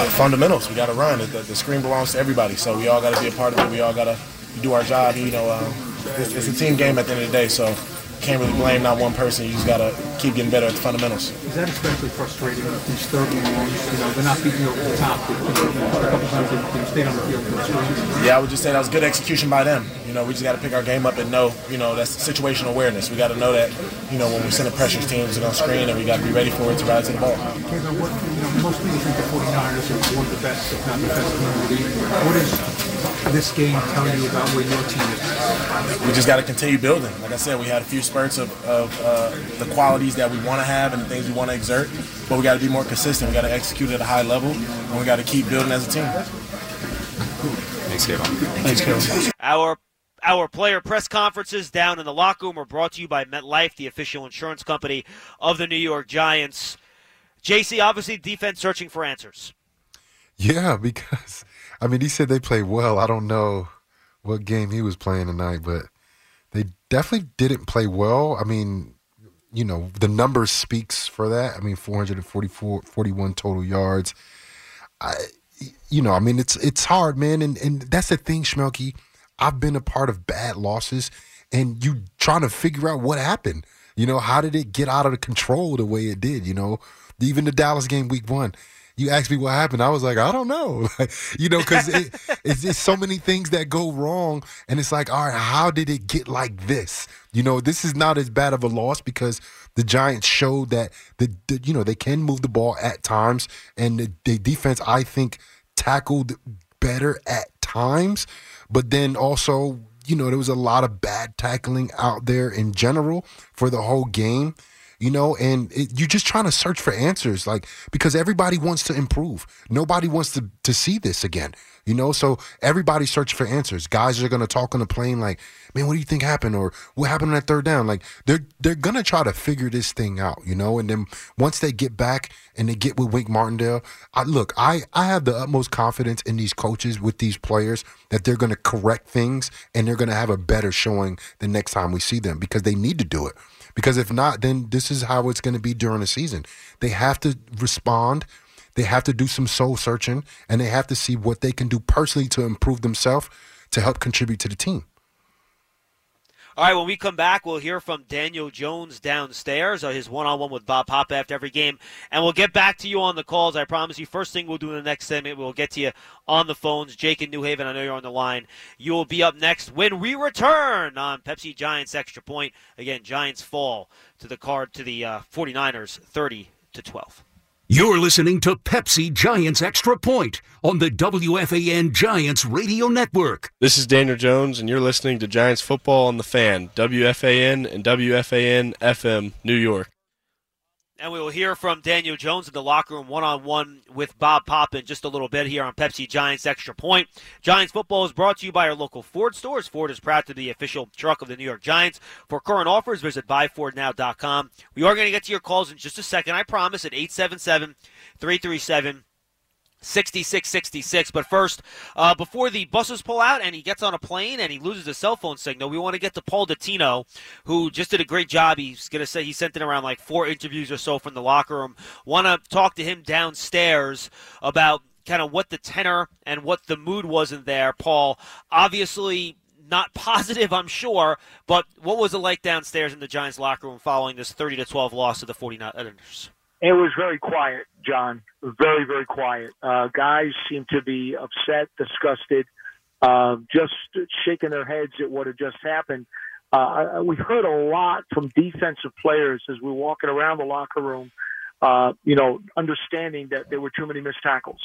Uh, fundamentals. We got to run. The, the, the screen belongs to everybody, so we all got to be a part of it. We all got to do our job. You know, um, it's, it's a team game at the end of the day, so can't really blame not one person. You just got to keep getting better at the fundamentals. Is that especially frustrating these third and longs? You know, they're not beating you over the top. They, you know, a couple times they, they stayed on the field for the screens. Yeah, I would just say that was good execution by them. You know, we just got to pick our game up and know, you know, that's situational awareness. We got to know that, you know, when we send a pressure teams on screen, and we got to be ready for it to rise to the ball. Kayvon, what, you know, most people think the 49ers are one of the best, if not the best team in the league. What does this game tell you about where your team is? we just got to continue building. Like I said, we had a few spurts of, of uh, the qualities that we want to have and the things we want to exert, but we got to be more consistent. We got to execute at a high level, and we got to keep building as a team. Thanks, Kevin. Thanks, Kevin. Our our player press conferences down in the locker room are brought to you by MetLife, the official insurance company of the New York Giants. JC, obviously, defense searching for answers. Yeah, *laughs* because I mean, he said they played well. I don't know what game he was playing tonight, but they definitely didn't play well. I mean, you know, the numbers speaks for that. I mean, 444 41 total yards. I you know, I mean, it's it's hard, man, and and that's the thing, Schmelke. I've been a part of bad losses, and you trying to figure out what happened. You know, how did it get out of the control the way it did? You know, even the Dallas game, week one. You asked me what happened. I was like, I don't know. *laughs* Like, you know, because it, it's just so many things that go wrong, and it's like, all right, how did it get like this? You know, this is not as bad of a loss because the Giants showed that the, the you know they can move the ball at times, and the, the defense I think tackled better at times, but then also you know there was a lot of bad tackling out there in general for the whole game you know and it, you're just trying to search for answers like because everybody wants to improve. Nobody wants to to see this again you know? So everybody's searching for answers. Guys are going to talk on the plane like man what do you think happened? or what happened on that third down? Like they're they're going to try to figure this thing out you know? And then once they get back and they get with Wink Martindale I look I I have the utmost confidence in these coaches with these players that they're going to correct things and they're going to have a better showing the next time we see them because they need to do it because if not, then this is how it's going to be during the season. They have to respond. They have to do some soul searching, and they have to see what they can do personally to improve themselves to help contribute to the team. All right, when we come back, we'll hear from Daniel Jones downstairs, uh, his one on one with Bob Pop after every game. And we'll get back to you on the calls. I promise you. First thing we'll do in the next segment, we'll get to you on the phones. Jake in New Haven, I know you're on the line. You will be up next when we return on Pepsi Giants Extra Point. Again, Giants fall to the card to the uh, 49ers 30 to 12. You're listening to Pepsi Giants Extra Point on the WFAN Giants Radio Network. This is Daniel Jones, and you're listening to Giants Football on the Fan, WFAN and WFAN FM, New York. And we will hear from Daniel Jones in the locker room one on one with Bob Pop in just a little bit here on Pepsi Giants Extra Point. Giants football is brought to you by our local Ford stores. Ford is proud to be the official truck of the New York Giants. For current offers, visit buyfordnow.com. We are going to get to your calls in just a second, I promise, at 877 337 6666. But first, uh, before the buses pull out and he gets on a plane and he loses a cell phone signal, we want to get to Paul Dottino, who just did a great job. He's going to say he sent in around like four interviews or so from the locker room. Want to talk to him downstairs about kind of what the tenor and what the mood was in there, Paul. Obviously, not *laughs* positive, I'm sure, but what was it like downstairs in the Giants locker room following this 30 to 12 loss to the 49ers? It was very quiet, John. Very, very quiet. Uh, guys seemed to be upset, disgusted, uh, just shaking their heads at what had just happened. Uh, we heard a lot from defensive players as we were walking around the locker room, uh, you know, understanding that there were too many missed tackles.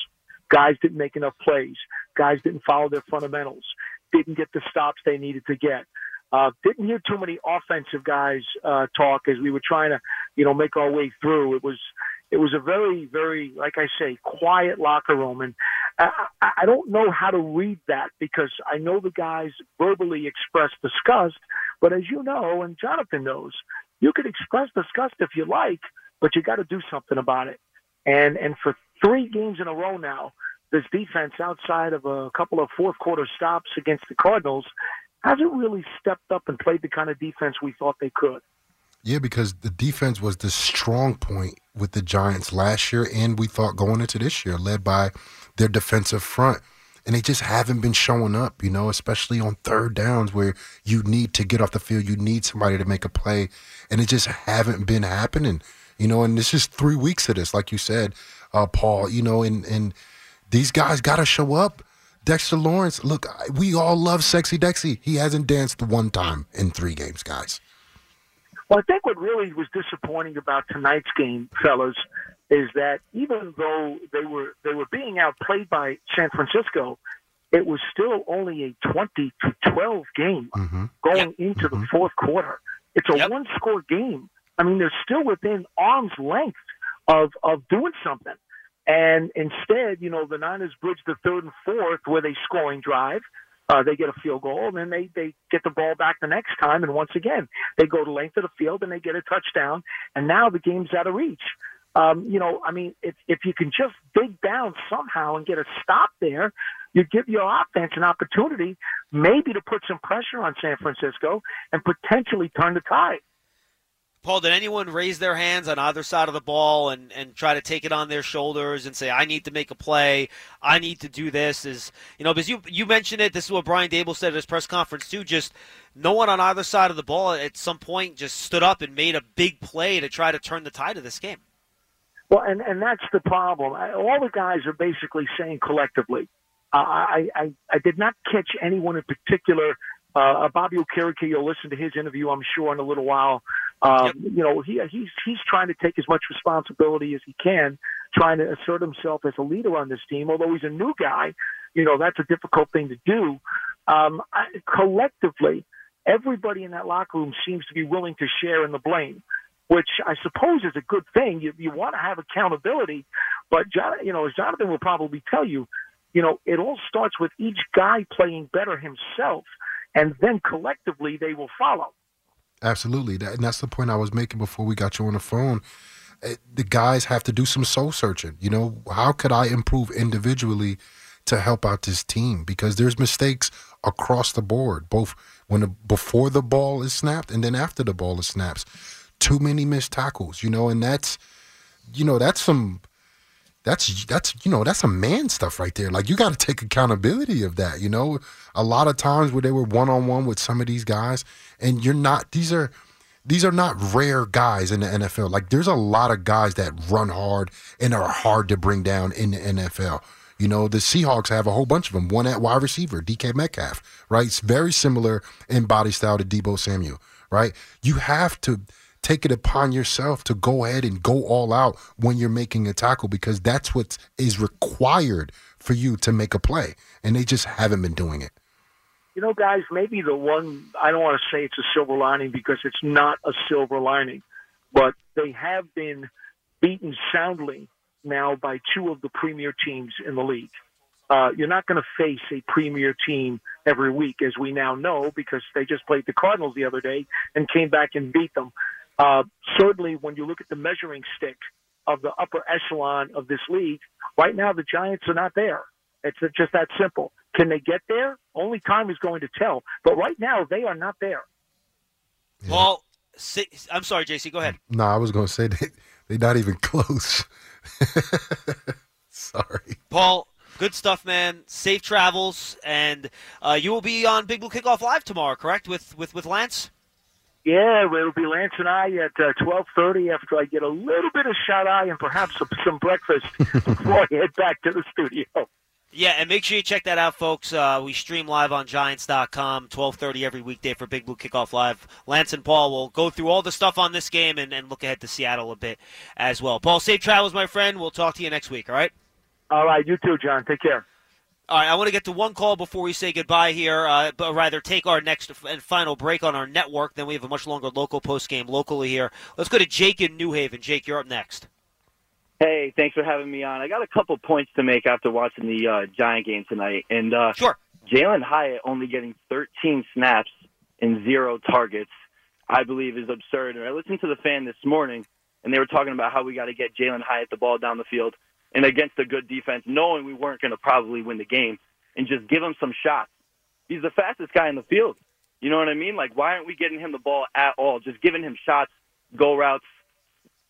Guys didn't make enough plays. Guys didn't follow their fundamentals. Didn't get the stops they needed to get. Uh, didn't hear too many offensive guys uh, talk as we were trying to, you know, make our way through. It was it was a very, very, like I say, quiet locker room, and I, I don't know how to read that because I know the guys verbally express disgust, but as you know, and Jonathan knows, you can express disgust if you like, but you got to do something about it. And and for three games in a row now, this defense, outside of a couple of fourth quarter stops against the Cardinals, hasn't really stepped up and played the kind of defense we thought they could. Yeah, because the defense was the strong point with the Giants last year, and we thought going into this year, led by their defensive front. And they just haven't been showing up, you know, especially on third downs where you need to get off the field. You need somebody to make a play. And it just haven't been happening, you know, and this is three weeks of this, like you said, uh, Paul, you know, and, and these guys got to show up. Dexter Lawrence, look, we all love Sexy Dexy. He hasn't danced one time in three games, guys. Well, I think what really was disappointing about tonight's game, fellas, is that even though they were they were being outplayed by San Francisco, it was still only a twenty to twelve game mm-hmm. going yep. into mm-hmm. the fourth quarter. It's a yep. one score game. I mean, they're still within arm's length of of doing something. And instead, you know, the Niners bridge the third and fourth with a scoring drive. Uh, they get a field goal, and then they they get the ball back the next time, and once again they go the length of the field and they get a touchdown, and now the game's out of reach. Um, you know, I mean, if if you can just dig down somehow and get a stop there, you give your offense an opportunity, maybe to put some pressure on San Francisco and potentially turn the tide. Paul, did anyone raise their hands on either side of the ball and, and try to take it on their shoulders and say, I need to make a play, I need to do this? Is you know, because you you mentioned it, this is what Brian Daboll said at his press conference too, just no one on either side of the ball at some point just stood up and made a big play to try to turn the tide of this game. Well, and, and that's the problem. I, all the guys are basically saying collectively. Uh, I, I I did not catch anyone in particular. Uh, Bobby Okereke, you'll listen to his interview, I'm sure, in a little while. Um, Yep. You know, he he's he's trying to take as much responsibility as he can, trying to assert himself as a leader on this team. Although he's a new guy, you know that's a difficult thing to do. Um, I, collectively, everybody in that locker room seems to be willing to share in the blame, which I suppose is a good thing. You you want to have accountability, but John, you know, as Jonathan will probably tell you, you know, it all starts with each guy playing better himself, and then collectively they will follow. Absolutely. That, and that's the point I was making before we got you on the phone. Eh, The guys have to do some soul searching. You know, how could I improve individually to help out this team? Because there's mistakes across the board, both when the, before the ball is snapped and then after the ball is snaps. Too many missed tackles, you know, and that's, you know, that's some, that's that's you know that's a man stuff right there. Like you got to take accountability of that. You know, a lot of times where they were one on one with some of these guys, and you're not. These are these are not rare guys in the NFL. Like there's a lot of guys that run hard and are hard to bring down in the NFL. You know, the Seahawks have a whole bunch of them. One at wide receiver, DK Metcalf, right? It's very similar in body style to Deebo Samuel, right? You have to take it upon yourself to go ahead and go all out when you're making a tackle because that's what is required for you to make a play. And they just haven't been doing it. You know, guys, maybe the one I don't want to say it's a silver lining because it's not a silver lining, but they have been beaten soundly now by two of the premier teams in the league. Uh, you're not going to face a premier team every week, as we now know, because they just played the Cardinals the other day and came back and beat them. Uh, certainly, when you look at the measuring stick of the upper echelon of this league, right now the Giants are not there. It's just that simple. Can they get there? Only time is going to tell. But right now, they are not there. Paul, si- I'm sorry, JC. Go ahead. No, I was going to say *laughs* they, they're not even close. *laughs* Sorry. Paul, good stuff, man. Safe travels, and uh, you will be on Big Blue Kickoff Live tomorrow, correct? With with with Lance. Yeah, it'll be Lance and I at uh, twelve thirty after I get a little bit of shut eye and perhaps some, some breakfast *laughs* before I head back to the studio. Yeah, and make sure you check that out, folks. Uh, we stream live on Giants.com, 1230 every weekday for Big Blue Kickoff Live. Lance and Paul will go through all the stuff on this game and, and look ahead to Seattle a bit as well. Paul, safe travels, my friend. We'll talk to you next week, all right? All right, you too, John. Take care. All right, I want to get to one call before we say goodbye here, uh, but rather take our next and final break on our network. Then we have a much longer local post game locally here. Let's go to Jake in New Haven. Jake, you're up next. Hey, thanks for having me on. I got a couple points to make after watching the uh, Giant game tonight. And uh, sure, Jalen Hyatt only getting 13 snaps and zero targets, I believe, is absurd. And I listened to the fan this morning, and they were talking about how we got to get Jalen Hyatt the ball down the field and against a good defense, knowing we weren't going to probably win the game, and just give him some shots. He's the fastest guy in the field. You know what I mean? Like, why aren't we getting him the ball at all? Just giving him shots, go routes,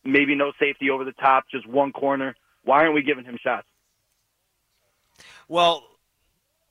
maybe no safety over the top, just one corner. Why aren't we giving him shots? Well,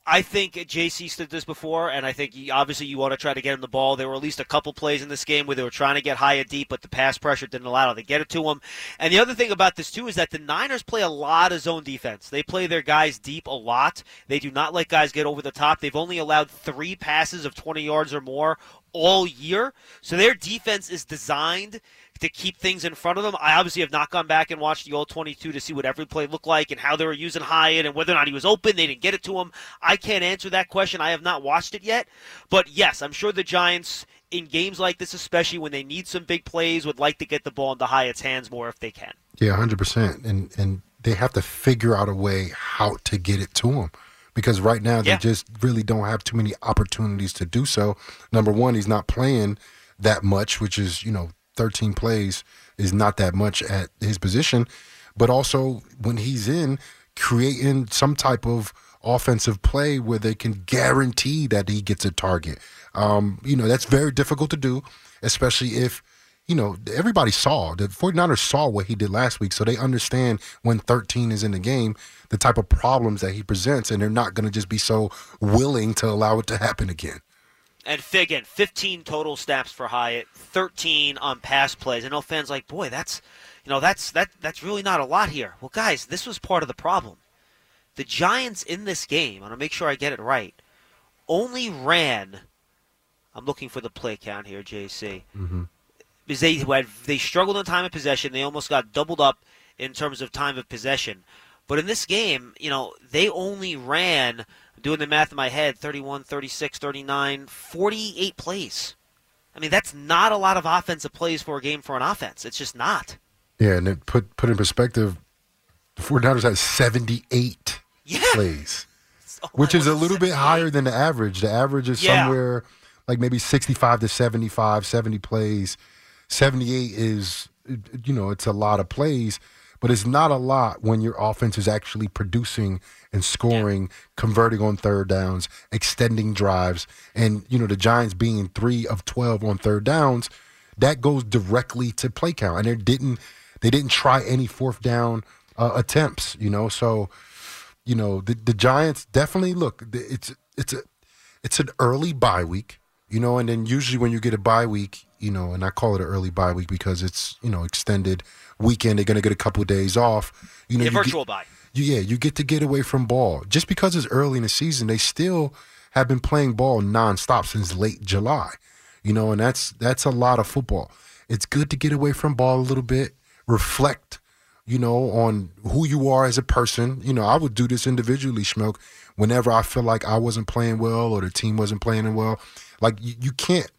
I think JC stood this before, and I think he, obviously you want to try to get him the ball. There were at least a couple plays in this game where they were trying to get high and deep, but the pass pressure didn't allow them to get it to him. And the other thing about this too is that the Niners play a lot of zone defense. They play their guys deep a lot. They do not let guys get over the top. They've only allowed three passes of 20 yards or more all year, so their defense is designed to keep things in front of them. I obviously have not gone back and watched the old 22 to see what every play looked like and how they were using Hyatt and whether or not he was open. They didn't get it to him. I can't answer that question. I have not watched it yet. But yes, I'm sure the Giants, in games like this, especially when they need some big plays, would like to get the ball into Hyatt's hands more if they can. Yeah, 100%. And, and they have to figure out a way how to get it to him. Because right now they just really don't have too many opportunities to do so. Number one, he's not playing that much, which is, you know, 13 plays is not that much at his position. But also when he's in, creating some type of offensive play where they can guarantee that he gets a target. Um, you know, that's very difficult to do, especially if, you know, everybody saw, the 49ers saw what he did last week, so they understand when 13 is in the game, the type of problems that he presents, and they're not going to just be so willing to allow it to happen again. And again, 15 total snaps for Hyatt, 13 on pass plays. I know fans like, boy, that's you know that's that that's really not a lot here. Well, guys, this was part of the problem. The Giants in this game, I want to make sure I get it right, only ran. I'm looking for the play count here, JC. Mm-hmm. Because they had, they struggled in time of possession. They almost got doubled up in terms of time of possession. But in this game, you know, they only ran, doing the math in my head, 31, 36, 39, 48 plays. I mean, that's not a lot of offensive plays for a game for an offense. It's just not. Yeah, and it put put in perspective, the 49ers had 78 plays, *laughs* which is a little bit higher than the average. The average is Yeah. somewhere like maybe 65 to 75, 70 plays. 78 is, you know, it's a lot of plays, but it's not a lot when your offense is actually producing and scoring, converting on third downs, extending drives. And, you know, the Giants being three of 12 on third downs, that goes directly to play count. And they didn't, they didn't try any fourth down uh, attempts, you know, so, you know, the, the Giants definitely look, it's, it's a, it's an early bye week, you know, and then usually when you get a bye week, you know, and I call it an early bye week because it's, you know, extended weekend. They're going to get a couple of days off. You know, Yeah, you get- virtual bye. you, yeah, you get to get away from ball. Just because it's early in the season, they still have been playing ball nonstop since late July. You know, and that's that's a lot of football. it's good to get away from ball a little bit, reflect, you know, on who you are as a person. You know, I would do this individually, Schmeelk, whenever I feel like I wasn't playing well or the team wasn't playing well. Like you, you can't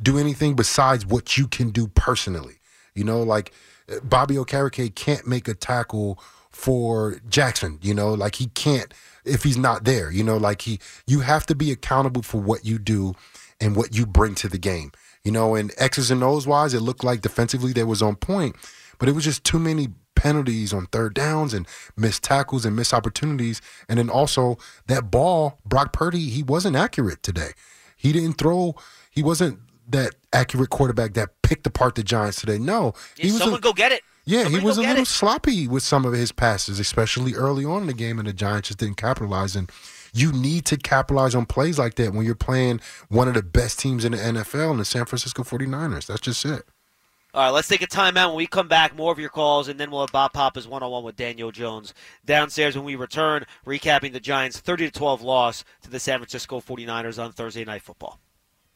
do anything besides what you can do personally. You know, like eh, Bobby Okereke can't make a tackle for Jackson, you know, like he can't if he's not there, you know, like he you have to be accountable for what you do and what you bring to the game. You know, and X's and O's wise, it looked like defensively they was on point, but it was just too many penalties on third downs and missed tackles and missed opportunities. And then also that ball, Brock Purdy, he wasn't accurate today. He didn't throw, he wasn't that accurate quarterback that picked apart the Giants today. No. Yeah, he was someone a, go get it. yeah, Somebody he was a little it. sloppy with some of his passes, especially early on in the game, and the Giants just didn't capitalize. And you need to capitalize on plays like that when you're playing one of the best teams in the NFL, in the San Francisco 49ers. That's just it. All right, let's take a timeout. When we come back, more of your calls, and then we'll have Bob Papa's one-on-one with Daniel Jones downstairs when we return, recapping the Giants' 30 to 12 loss to the San Francisco 49ers on Thursday Night Football.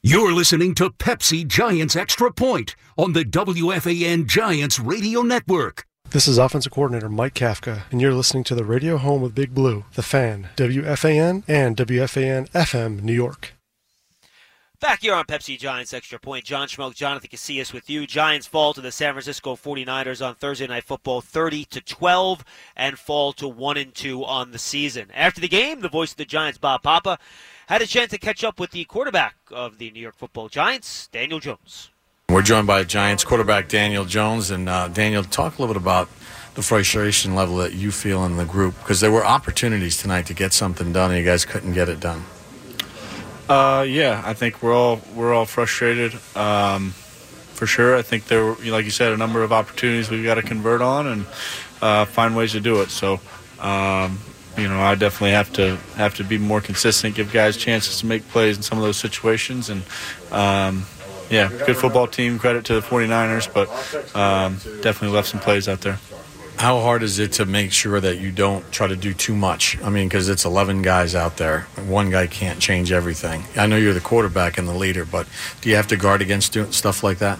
You're listening to Pepsi Giants Extra Point on the WFAN Giants Radio Network. This is offensive coordinator Mike Kafka, and you're listening to the radio home of Big Blue, The Fan, WFAN, and WFAN FM, New York. Back here on Pepsi Giants Extra Point, John Schmeelk, Jonathan Casillas with you. Giants fall to the San Francisco 49ers on Thursday Night Football 30 to 12 and fall to 1 and 2 on the season. After the game, the voice of the Giants, Bob Papa, had a chance to catch up with the quarterback of the New York Football Giants, Daniel Jones. We're joined by Giants quarterback Daniel Jones. And uh, Daniel, talk a little bit about the frustration level that you feel in the group because there were opportunities tonight to get something done and you guys couldn't get it done. Uh, yeah, I think we're all we're all frustrated, um, for sure. I think there, were, like you said, a number of opportunities we've got to convert on and uh, find ways to do it. So, um, you know, I definitely have to have to be more consistent, give guys chances to make plays in some of those situations, and um, yeah, good football team. Credit to the 49ers, but um, definitely left some plays out there. How hard is it to make sure that you don't try to do too much? I mean, because it's 11 guys out there. One guy can't change everything. I know you're the quarterback and the leader, but do you have to guard against doing stuff like that?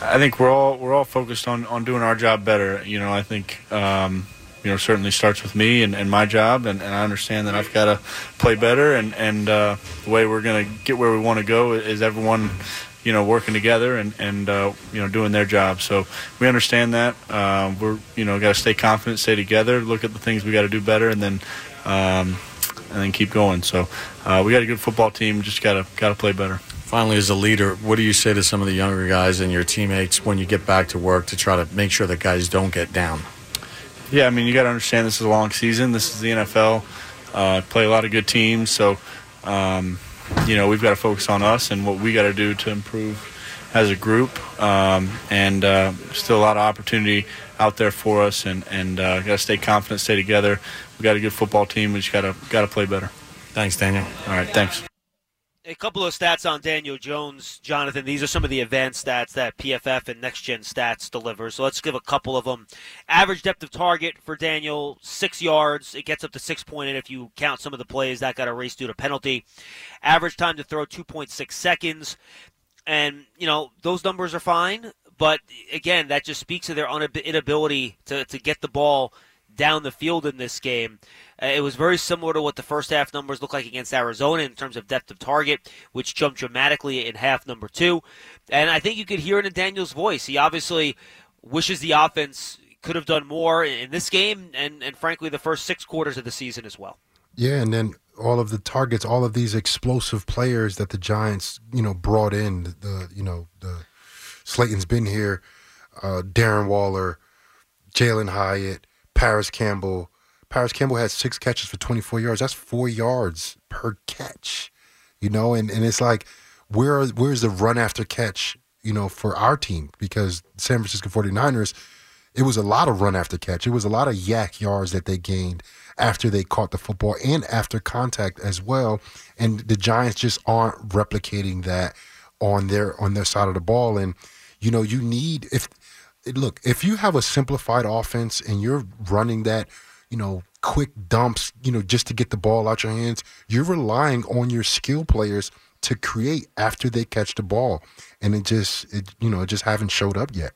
I think we're all we're all focused on, on doing our job better. You know, I think um, you know certainly starts with me and, and my job, and, and I understand that I've got to play better, and and uh, the way we're going to get where we want to go is everyone you know working together and and uh, you know doing their job. So we understand that um, we're you know got to stay confident, stay together, look at the things we got to do better, and then. Um, and then keep going. So uh, we got a good football team. Just gotta gotta play better. Finally, as a leader, what do you say to some of the younger guys and your teammates when you get back to work to try to make sure that guys don't get down? Yeah, I mean, you got to understand this is a long season. This is the NFL. Uh, play a lot of good teams, so um, you know we've got to focus on us and what we got to do to improve as a group. Um, and uh, still a lot of opportunity out there for us, and and uh, got to stay confident, stay together. We got a good football team. We just got to got to play better. Thanks, Daniel. All right, thanks. A couple of stats on Daniel Jones, Jonathan. These are some of the advanced stats that PFF and Next Gen Stats deliver. So let's give a couple of them. Average depth of target for Daniel, six yards. It gets up to 6.8 if you count some of the plays that got erased due to penalty. Average time to throw, 2.6 seconds. And, you know, those numbers are fine. But again, that just speaks to their inability to, to get the ball down the field in this game. Uh, it was very similar to what the first half numbers look like against Arizona in terms of depth of target, which jumped dramatically in half number two. And I think you could hear it in Daniel's voice. He obviously wishes the offense could have done more in this game and, and frankly, the first six quarters of the season as well. Yeah, and then all of the targets, all of these explosive players that the Giants, you know, brought in. The, the you know, the Slayton's been here, uh, Darren Waller, Jalen Hyatt, Parris Campbell. Parris Campbell had six catches for 24 yards. That's four yards per catch, you know, and, and it's like, where where's the run after catch, you know, for our team? Because San Francisco 49ers, it was a lot of run after catch. It was a lot of YAC yards that they gained after they caught the football and after contact as well. And the Giants just aren't replicating that on their on their side of the ball. And you know, you need if look if you have a simplified offense and you're running that, you know, quick dumps, you know, just to get the ball out your hands, you're relying on your skill players to create after they catch the ball, and it just it you know it just haven't showed up yet.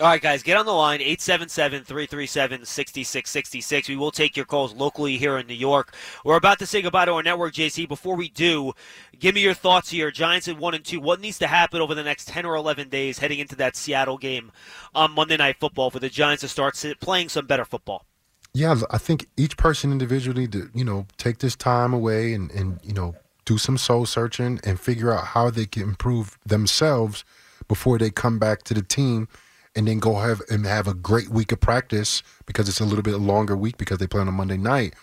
All right, guys, get on the line 877 337 6666. We will take your calls locally here in New York. We're about to say goodbye to our network, JC. Before we do, give me your thoughts here. Giants at 1 and 2. What needs to happen over the next 10 or 11 days heading into that Seattle game on Monday Night Football for the Giants to start playing some better football? Yeah, I think each person individually to, you know, take this time away and, and you know, do some soul searching and figure out how they can improve themselves before they come back to the team and then go have and have a great week of practice because it's a little bit longer week because they play on a Monday night,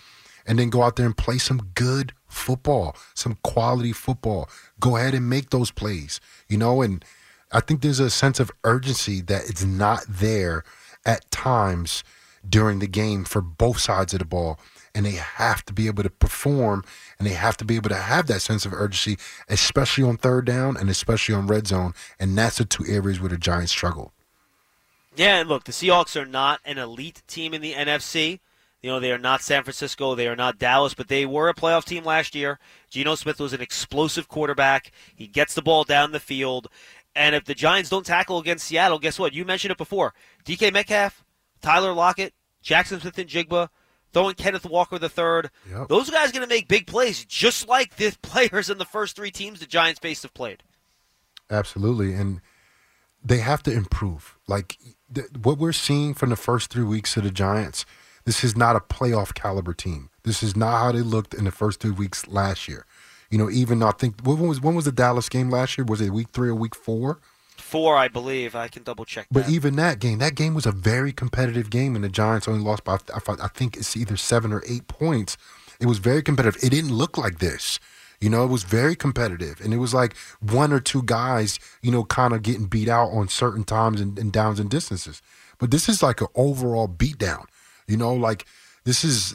and then go out there and play some good football, some quality football. Go ahead and make those plays, you know. And I think there's a sense of urgency that it's not there at times during the game for both sides of the ball. And they have to be able to perform and they have to be able to have that sense of urgency, especially on third down and especially on red zone. And that's the two areas where the Giants struggle. Yeah, and look, the Seahawks are not an elite team in the NFC. You know, they are not San Francisco, they are not Dallas, but they were a playoff team last year. Geno Smith was an explosive quarterback. He gets the ball down the field. And if the Giants don't tackle against Seattle, guess what? You mentioned it before. DK Metcalf, Tyler Lockett, Jackson Smith-Njigba, throwing Kenneth Walker the third. Yep. Those guys are going to make big plays, just like the *laughs* players in the first three teams the Giants faced have played. Absolutely, and they have to improve. Like th- what we're seeing from the first three weeks of the Giants, this is not a playoff caliber team. This is not how they looked in the first three weeks last year. You know, even I think when was when was the Dallas game last year? Was it week three or week four? Four, I believe. I can double check. But even that game, that game was a very competitive game, and the Giants only lost by I think it's either seven or eight points. It was very competitive. It didn't look like this. You know, it was very competitive, and it was like one or two guys, you know, kind of getting beat out on certain times and, and downs and distances. But this is like an overall beatdown. You know, like this is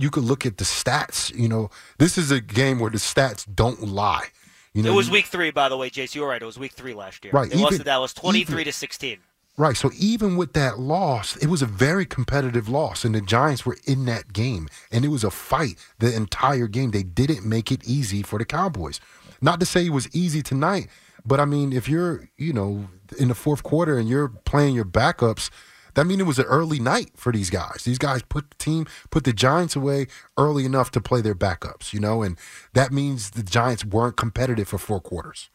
you could look at the stats. You know, this is a game where the stats don't lie. You know, it was week three, by the way, Jace. You were right. It was week three last year. Right. They even, lost to Dallas twenty-three even, to sixteen. Right. So even with that loss, it was a very competitive loss, and the Giants were in that game, and it was a fight the entire game. They didn't make it easy for the Cowboys. Not to say it was easy tonight, but I mean, if you're, you know, in the fourth quarter and you're playing your backups, that means it was an early night for these guys. These guys put the team, put the Giants away early enough to play their backups, you know, and that means the Giants weren't competitive for four quarters.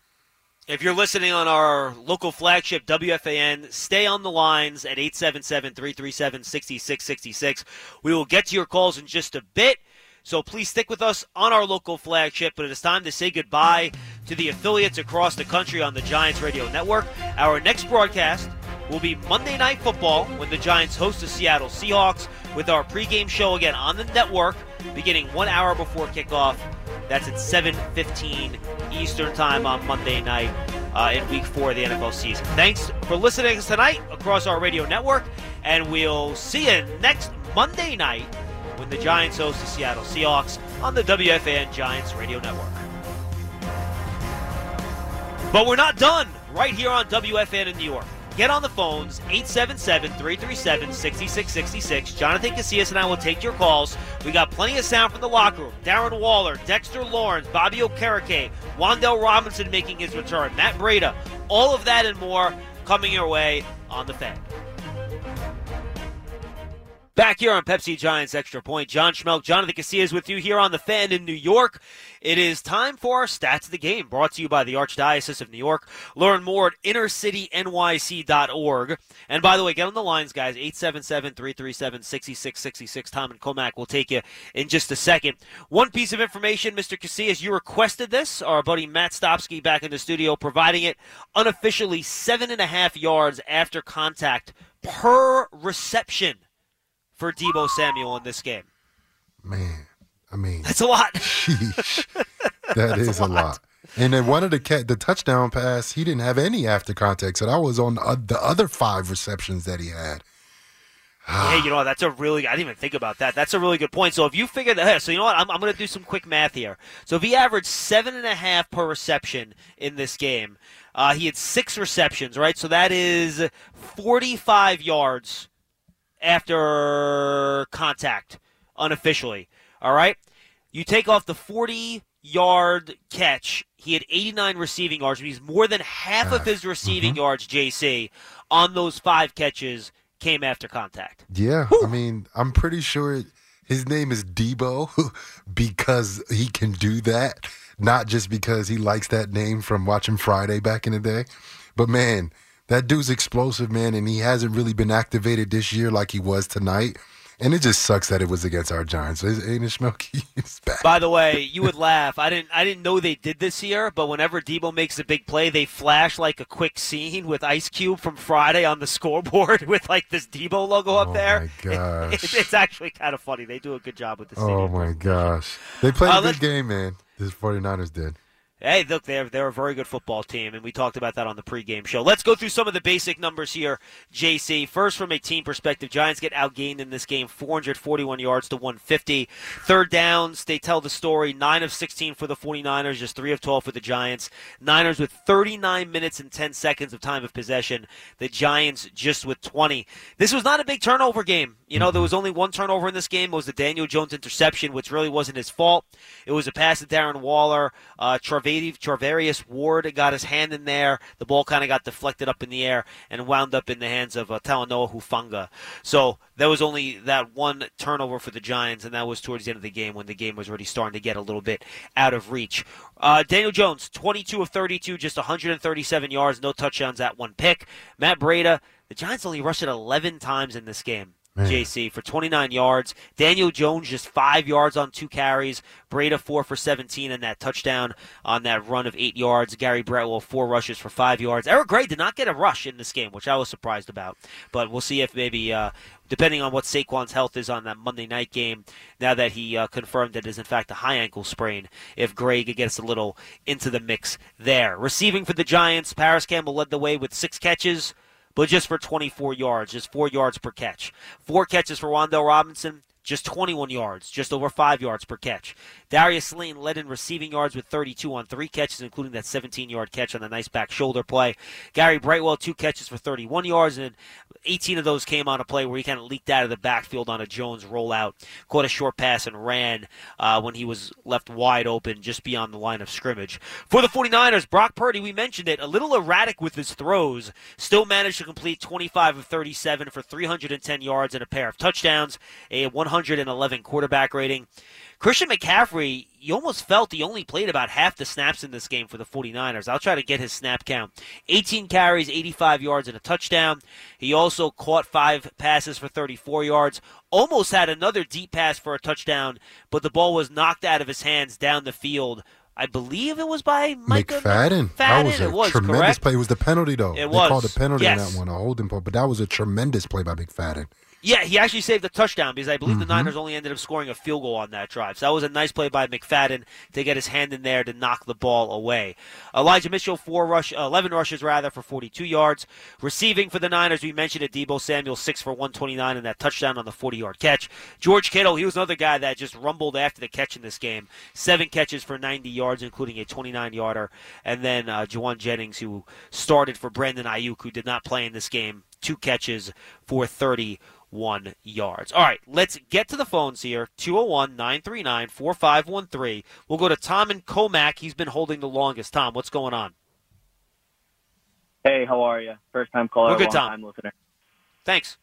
If you're listening on our local flagship WFAN, stay on the lines at 877 337 6666. We will get to your calls in just a bit. So please stick with us on our local flagship. But it is time to say goodbye to the affiliates across the country on the Giants Radio Network. Our next broadcast will be Monday Night Football when the Giants host the Seattle Seahawks with our pregame show again on the network beginning one hour before kickoff. That's at 7:15 Eastern Time on Monday night uh, in Week Four of the NFL season. Thanks for listening tonight across our radio network, and we'll see you next Monday night when the Giants host the Seattle Seahawks on the WFAN Giants Radio Network. But we're not done right here on WFAN in New York. Get on the phones, 877-337-6666. Jonathan Casillas and I will take your calls. We got plenty of sound from the locker room. Darren Waller, Dexter Lawrence, Bobby Okereke, Wan'Dale Robinson making his return, Matt Breida. All of that and more coming your way on the fan. Back here on Pepsi Giants Extra Point, John Schmeelk, Jonathan Casillas with you here on the fan in New York. It is time for our stats of the game, brought to you by the Archdiocese of New York. Learn more at innercitynyc.org. And by the way, get on the lines, guys, 877-337-6666. Tom and Commack will take you in just a second. One piece of information, Mr. Casillas, you requested this. Our buddy Matt Stopsky back in the studio providing it unofficially seven and a half yards after contact per reception for Deebo Samuel in this game. Man, I mean, that's a lot. Sheesh, *laughs* that is a lot. lot. And then one of the cat, the touchdown pass, he didn't have any after contact. So that was on the other five receptions that he had. hey, you know what? that's a really I didn't even think about that. That's a really good point. So if you figure that, so you know what, I'm, I'm going to do some quick math here. So if he averaged seven and a half per reception in this game, uh, he had six receptions, right? So that is 45 yards after contact unofficially. All right? You take off the 40 yard catch. He had 89 receiving yards, which means more than half of his receiving Mm-hmm. yards, JC, on those five catches came after contact. Yeah, I mean, I'm pretty sure his name is Deebo *laughs* because he can do that, not just because he likes that name from watching Friday back in the day. But man, that dude's explosive, man, and he hasn't really been activated this year like he was tonight. And it just sucks that it was against our Giants. Ain't it, Schmelke? *laughs* Bad. By the way, you would laugh. I didn't. I didn't know they did this year, but whenever Deebo makes a big play, they flash like a quick scene with Ice Cube from Friday on the *laughs* scoreboard with like this Deebo logo up there. my *laughs* gosh. It- it's actually kind of funny. They do a good job with the stadium. Oh my gosh. They played Uh, a good game, man. The 49ers did. Hey, look, they're they're a very good football team, and we talked about that on the pregame show. Let's go through some of the basic numbers here, JC. First, from a team perspective, Giants get outgained in this game, 441 yards to 150. Third downs, they tell the story, 9 of 16 for the 49ers, just 3 of 12 for the Giants. Niners with 39 minutes and 10 seconds of time of possession. The Giants just with 20. This was not a big turnover game. You know, there was only one turnover in this game. It was the Daniel Jones interception, which really wasn't his fault. It was a pass to Darren Waller. Uh, Travadi- Travarius Ward got his hand in there. The ball kind of got deflected up in the air and wound up in the hands of uh, Talanoa Hufanga. So there was only that one turnover for the Giants, and that was towards the end of the game when the game was already starting to get a little bit out of reach. Uh, Daniel Jones, 22 of 32, just 137 yards, no touchdowns, at one pick. Matt Breida, the Giants only rushed it 11 times in this game. Man. JC for 29 yards. Daniel Jones just five yards on two carries. Breida four for 17 and that touchdown on that run of eight yards. Gary Brightwell four rushes for five yards. Eric Gray did not get a rush in this game, which I was surprised about. But we'll see if maybe, uh, depending on what Saquon's health is on that Monday night game, now that he uh, confirmed it is in fact a high ankle sprain, if Gray could get us a little into the mix there. Receiving for the Giants, Parris Campbell led the way with six catches but just for 24 yards, just four yards per catch. Four catches for Wan'Dale Robinson, just 21 yards, just over five yards per catch. Darius Lane led in receiving yards with 32 on three catches, including that 17 yard catch on the nice back shoulder play. Gary Brightwell, two catches for 31 yards, and 18 of those came on a play where he kind of leaked out of the backfield on a Jones rollout, caught a short pass, and ran uh, when he was left wide open just beyond the line of scrimmage. For the 49ers, Brock Purdy, we mentioned it, a little erratic with his throws, still managed to complete 25 of 37 for 310 yards and a pair of touchdowns, a 111 quarterback rating. Christian McCaffrey, you almost felt he only played about half the snaps in this game for the 49ers. I'll try to get his snap count. 18 carries, 85 yards, and a touchdown. He also caught five passes for 34 yards. Almost had another deep pass for a touchdown, but the ball was knocked out of his hands down the field. I believe it was by Micah McFadden. That was a It was, tremendous correct? play. It was the penalty though. It they was. called a penalty Yes. that one, a holding point. But that was a tremendous play by McFadden. Yeah, he actually saved a touchdown because I believe the Mhm. Niners only ended up scoring a field goal on that drive. So that was a nice play by McFadden to get his hand in there to knock the ball away. Elijah Mitchell, four rush, uh, 11 rushes rather for 42 yards. Receiving for the Niners, we mentioned it. Deebo Samuel six for 129 and that touchdown on the 40-yard catch. George Kittle, he was another guy that just rumbled after the catch in this game. Seven catches for 90 yards, including a 29-yarder, and then uh, Jauan Jennings, who started for Brandon Aiyuk, who did not play in this game. Two catches for 31 yards. All right, let's get to the phones here. 201 939 4513. We'll go to Tom and Commack. He's been holding the longest. Tom, what's going on? Hey, how are you? First time caller, We're good, Tom. time listener. Thanks.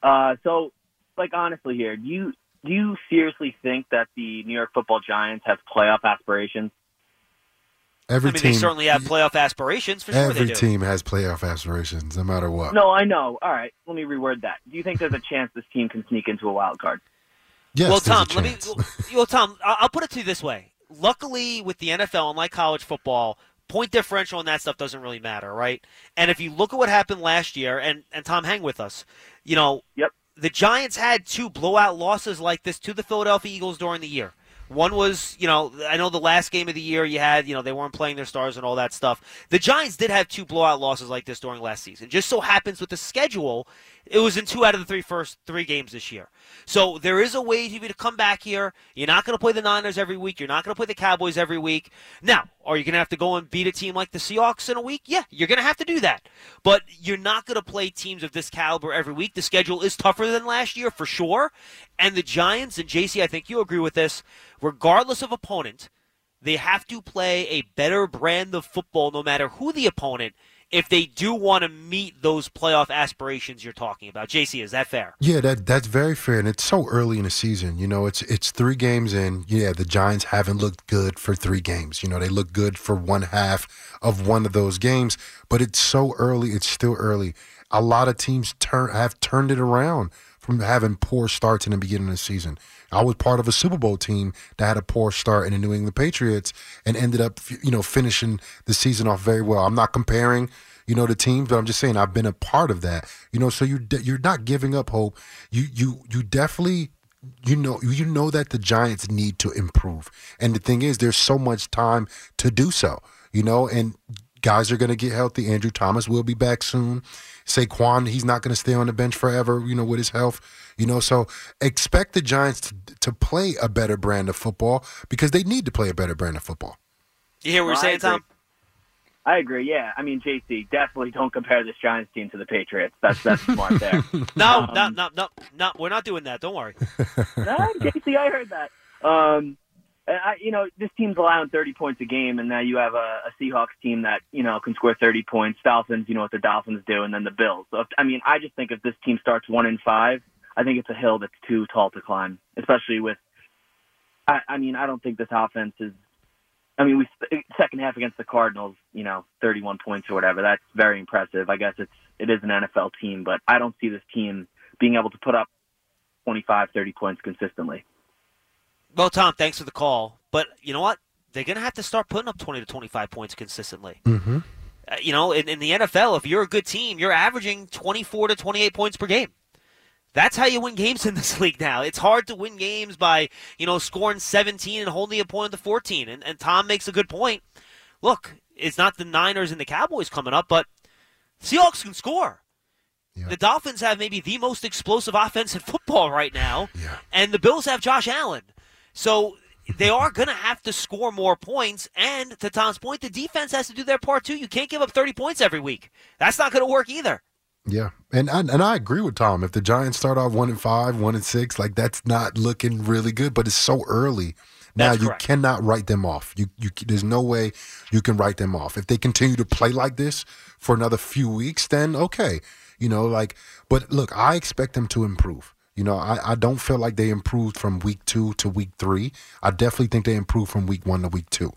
Uh, so, like honestly, here, do you do you seriously think that the New York Football Giants have playoff aspirations? Every I mean, team, they certainly have playoff aspirations. For sure every they do. team has playoff aspirations, no matter what. No, I know. All right, let me reword that. Do you think there's a chance this team can sneak into a wild card? Yes, well, there's a Tom, let me. chance. Well, *laughs* Tom, I- I'll put it to you this way. Luckily, with the NFL, unlike college football, point differential and that stuff doesn't really matter, right? And if you look at what happened last year, and and Tom, hang with us. You know, yep. The Giants had two blowout losses like this to the Philadelphia Eagles during the year. One was, you know, I know the last game of the year you had, you know, they weren't playing their stars and all that stuff. The Giants did have two blowout losses like this during last season. Just so happens with the schedule, it was in two out of the three first three games this year. So there is a way for you to come back here. You're not going to play the Niners every week. You're not going to play the Cowboys every week. Now, are you going to have to go and beat a team like the Seahawks in a week? Yeah, you're going to have to do that. But you're not going to play teams of this caliber every week. The schedule is tougher than last year for sure. And the Giants, and JC, I think you agree with this, regardless of opponent, they have to play a better brand of football no matter who the opponent if they do want to meet those playoff aspirations you're talking about. JC, is that fair? Yeah, that that's very fair, and it's so early in the season. You know, it's it's three games in. Yeah, the Giants haven't looked good for three games. You know, they look good for one half of one of those games, but it's so early. It's still early. A lot of teams turn have turned it around from having poor starts in the beginning of the season. I was part of a Super Bowl team that had a poor start in the New England Patriots and ended up, you know, finishing the season off very well. I'm not comparing, you know, the teams, but I'm just saying I've been a part of that. You know, so you you're not giving up hope. You you you definitely you know you know that the Giants need to improve. And the thing is there's so much time to do so. You know, and guys are going to get healthy. Andrew Thomas will be back soon. Saquon, he's not going to stay on the bench forever, you know, with his health. You know, so expect the Giants to, to play a better brand of football because they need to play a better brand of football. You hear what we're saying. Tom? I agree. Yeah, I mean, JC, definitely don't compare this Giants team to the Patriots. That's that's smart there. *laughs* No, Um, no, no, no, no. We're not doing that. Don't worry. *laughs* no, JC, I heard that. Um, Uh, I, you know, this team's allowing 30 points a game, and now you have a, a Seahawks team that you know can score 30 points. Dolphins, you know what the Dolphins do, and then the Bills. So, if, I mean, I just think if this team starts one in five, I think it's a hill that's too tall to climb, especially with. I, I mean, I don't think this offense is. I mean, we second half against the Cardinals, you know, 31 points or whatever. That's very impressive. I guess it's it is an NFL team, but I don't see this team being able to put up 25, 30 points consistently. Well, Tom, thanks for the call. But you know what? They're going to have to start putting up 20 to 25 points consistently. Mm-hmm. Uh, you know, in, in the NFL, if you're a good team, you're averaging 24 to 28 points per game. That's how you win games in this *laughs* league now. It's hard to win games by, you know, scoring 17 and holding a point to 14. And, and Tom makes a good point. Look, it's not the Niners and the Cowboys coming up, but Seahawks can score. The Dolphins have maybe the most explosive offense in football right now, and the Bills have Josh Allen. So they are going to have to score more points. And to Tom's point, the defense has to do their part too. You can't give up 30 points every week. That's not going to work either. Yeah, and I, and I agree with Tom. If the Giants start off one and five, one and six, like that's not looking really good. But it's so early. Now you cannot write them off. You you there's no way you can write them off. If they continue to play like this for another few weeks, then okay, you know, like. But look, I expect them to improve. You know, I, I don't feel like they improved from week two to week three. I definitely think they improved from week one to week two.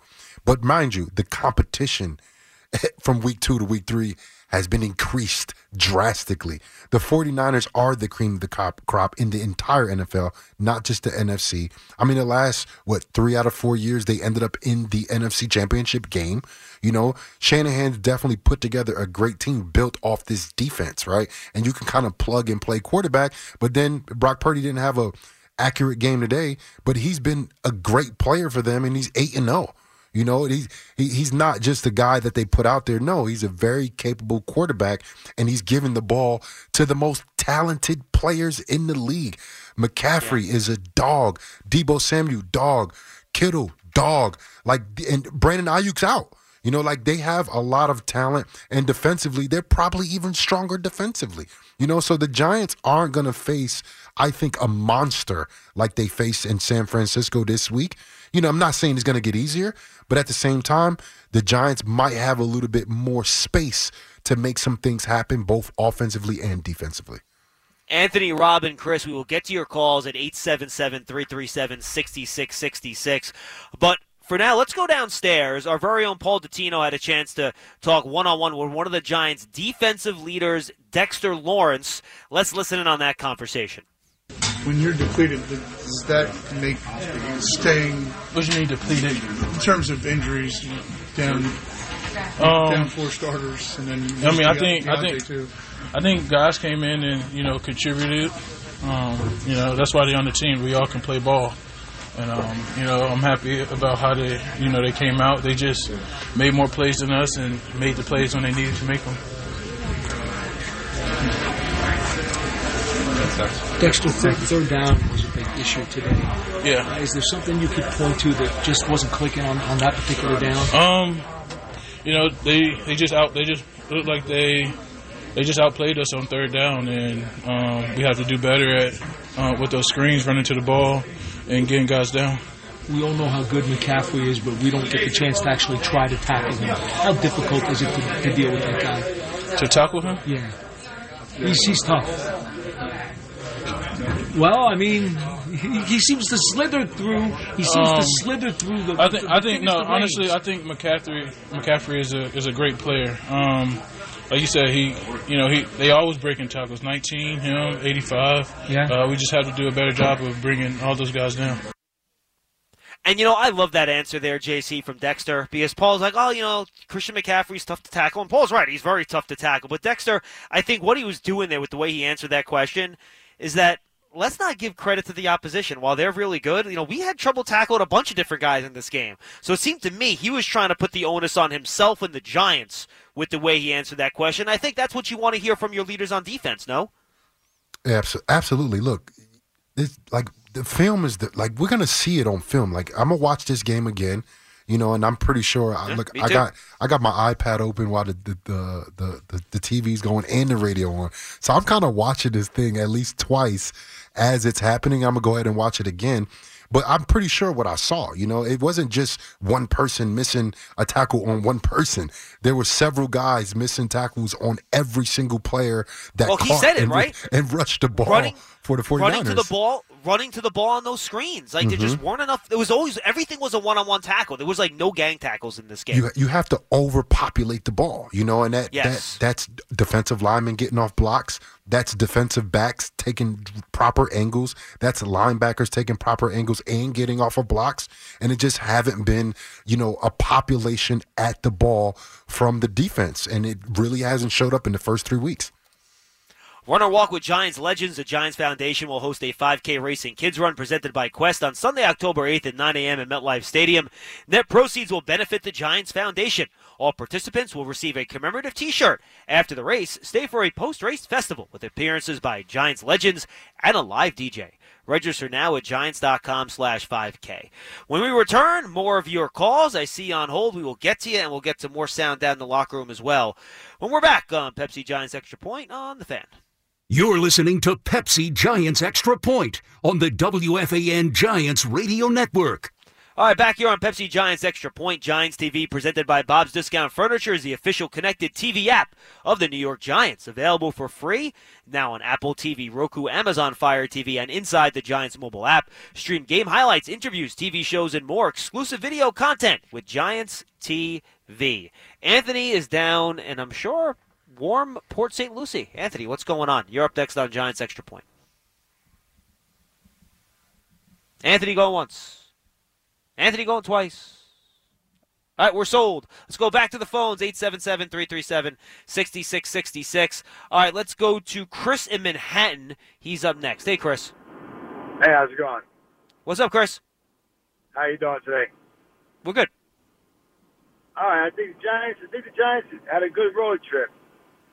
But mind you, the competition *laughs* from week two to week three has been increased drastically. The 49ers are the cream of the crop, in the entire NFL, not just the NFC. I mean, the last, what, three out of four years, they ended up in the NFC championship game. You know, Shanahan's definitely put together a great team built off this defense, right? And you can kind of plug and play quarterback, but then Brock Purdy didn't have a accurate game today, but he's been a great player for them and he's 8 and 0. You know, he's he, he's not just a guy that they put out there. No, he's a very capable quarterback, and he's giving the ball to the most talented players in the league. McCaffrey is a dog. Deebo Samuel, dog. Kittle, dog. Like, and Brandon Aiyuk's out. You know, like they have a lot of talent, and defensively, they're probably even stronger defensively. You know, so the Giants aren't going to face, I think, a monster like they faced in San Francisco this week. You know, I'm not saying it's going to get easier, but at the same time, the Giants might have a little bit more space to make some things happen, both offensively and defensively. Anthony, Robin, Chris, we will get to your calls at 877 337 6666. But for now, let's go downstairs. Our very own Paul Dottino had a chance to talk one on one with one of the Giants' defensive leaders, Dexter Lawrence. Let's listen in on that conversation. When you're depleted, does that make staying? What do you mean depleted? In terms of injuries, down Um, down four starters, and then I mean, I think I think too. I think guys came in and you know contributed. Um, you know that's why they're on the team. We all can play ball, and um, you know I'm happy about how they you know they came out. They just made more plays than us and made the plays when they needed to make them. Dexter, third, third down was a big issue today. Yeah. Uh, is there something you could point to that just wasn't clicking on, on that particular down? Um, you know they they just out they just looked like they they just outplayed us on third down, and um, we have to do better at uh, with those screens running to the ball and getting guys down. we all know how good McCaffrey is, but we don't get the chance to actually try to tackle him. How difficult is it to, to deal with that guy? To tackle him? Yeah. He's, he's tough. Well, I mean, he, he seems to slither through. He seems Um, to slither through the. I think. the I think. No, honestly, lanes. I think McCaffrey. McCaffrey is a is a great player. Um, like you said, he. You know, he. They always breaking tackles. Nineteen, him, eighty-five. Yeah. Uh, we just have to do a better job of bringing all those guys down. And you know, I love that answer there, JC from Dexter, because Paul's like, oh, you know, Christian McCaffrey's tough to tackle, and Paul's right, he's very tough to tackle. But Dexter, I think what he was doing there with the way he answered that question is that let's not give credit to the opposition. While they're really good, you know, we had trouble tackling a bunch of different guys in this game. So it seemed to me he was trying to put the onus on himself and the Giants with the way he answered that question. I think that's what you want to hear from your leaders on defense, no? Absolutely. Look, it's like the film is the, like we're gonna see it on film. Like I'm gonna watch this game again, you know, and I'm pretty sure. I, Yeah, look, I got I got my iPad open while the the the, the, the, the TV's going and the radio on, so I'm kind of watching this thing at least twice as it's happening. I'm gonna go ahead and watch it again. But I'm pretty sure what I saw. You know, it wasn't just one person missing a tackle on one person. There were several guys missing tackles on every single player that Well, he caught said it, and, right? and rushed the ball Running- for the 49ers. running to the ball, running to the ball on those screens. Like there mm-hmm. just weren't enough. There was always everything was a one-on-one tackle. There was like no gang tackles in this game. You you have to overpopulate the ball, you know, and that, Yes. that that's defensive linemen getting off blocks. That's defensive backs taking proper angles. That's linebackers taking proper angles and getting off of blocks. And it just haven't been, you know, a population at the ball from the defense, and it really hasn't showed up in the first three weeks. Run or Walk with Giants Legends. The Giants Foundation will host a 5K racing kids run presented by Quest on Sunday, October 8th at 9 a.m. at MetLife Stadium. Net proceeds will benefit the Giants Foundation. All participants will receive a commemorative T-shirt. After the race, stay for a post-race festival with appearances by Giants legends and a live DJ. Register now at giants.com slash 5K. When we return, more of your calls. I see on hold. We will get to you, and we'll get some more sound down in the locker room as well. When we're back on Pepsi Giants Extra Point on the fan. You're listening to Pepsi Giants Extra Point on the WFAN Giants Radio Network. All right, back here on Pepsi Giants Extra Point Giants TV, presented by Bob's Discount Furniture, is the official connected TV app of the New York Giants. Available for free now on Apple TV, Roku, Amazon Fire TV, and inside the Giants mobile app. Stream game highlights, interviews, TV shows, and more exclusive video content with Giants TV. Anthony is down, and I'm sure warm Port St. Lucie. Anthony, what's going on? You're up next on Giants Extra Point. Anthony going once. Anthony going twice. All right, we're sold. Let's go back to the phones 877 337 6666. All right, let's go to Chris in Manhattan. He's up next. Hey, Chris. Hey, how's it going? What's up, Chris? How you doing today? We're good. All right, I think the Giants. I think the Giants had a good road trip.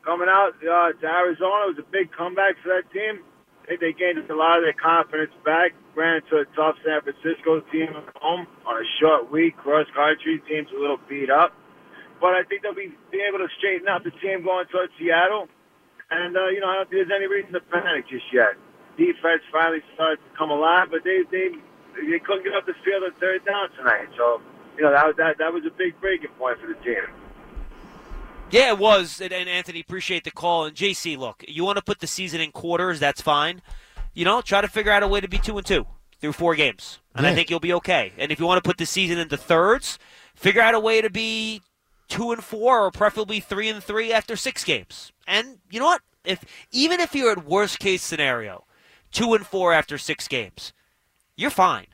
Coming out uh, to Arizona was a big comeback for that team. I think they gained a lot of their confidence back. Ran into a tough San Francisco team at home on a short week. Cross country team's a little beat up, but I think they'll be, be able to straighten out the team going towards Seattle. And uh, you know, I don't think there's any reason to panic just yet. Defense finally started to come alive, but they they they couldn't get up the field at third down tonight. So you know that that that was a big breaking point for the team. Yeah, it was. And, and Anthony, appreciate the call. And JC, look, you want to put the season in quarters, that's fine. You know, try to figure out a way to be two and two through four games, and I think you'll be okay. And if you want to put the season into thirds, figure out a way to be two and four, or preferably three and three after six games. And you know what? If even if you're at worst case scenario, two and four after six games, you're fine.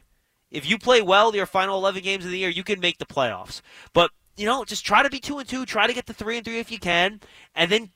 If you play well your final 11 games of the year, you can make the playoffs. But, you know, just try to be 2 and 2, try to get the 3 and 3 if you can, and then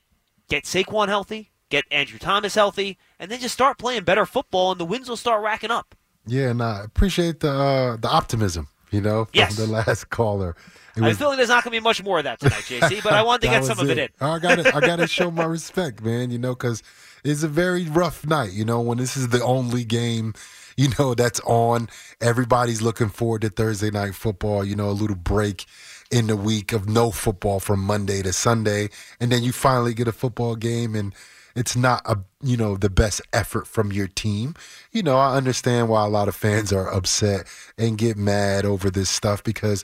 get Saquon healthy, get Andrew Thomas healthy, and then just start playing better football and the wins will start racking up. Yeah, and I appreciate the uh, the optimism, you know, from Yes. the last caller. It I was- feel like there's not going to be much more of that tonight, JC, *laughs* but I wanted to get was some of it in. I got to I got to show my respect, man. You know, because it's a very rough night. You know, when this is the only game, you know, that's on. Everybody's looking forward to Thursday night football. You know, a little break in the week of no football from Monday to Sunday, and then you finally get a football game and. it's not a you know the best effort from your team. You know, I understand why a lot of fans are upset and get mad over this stuff because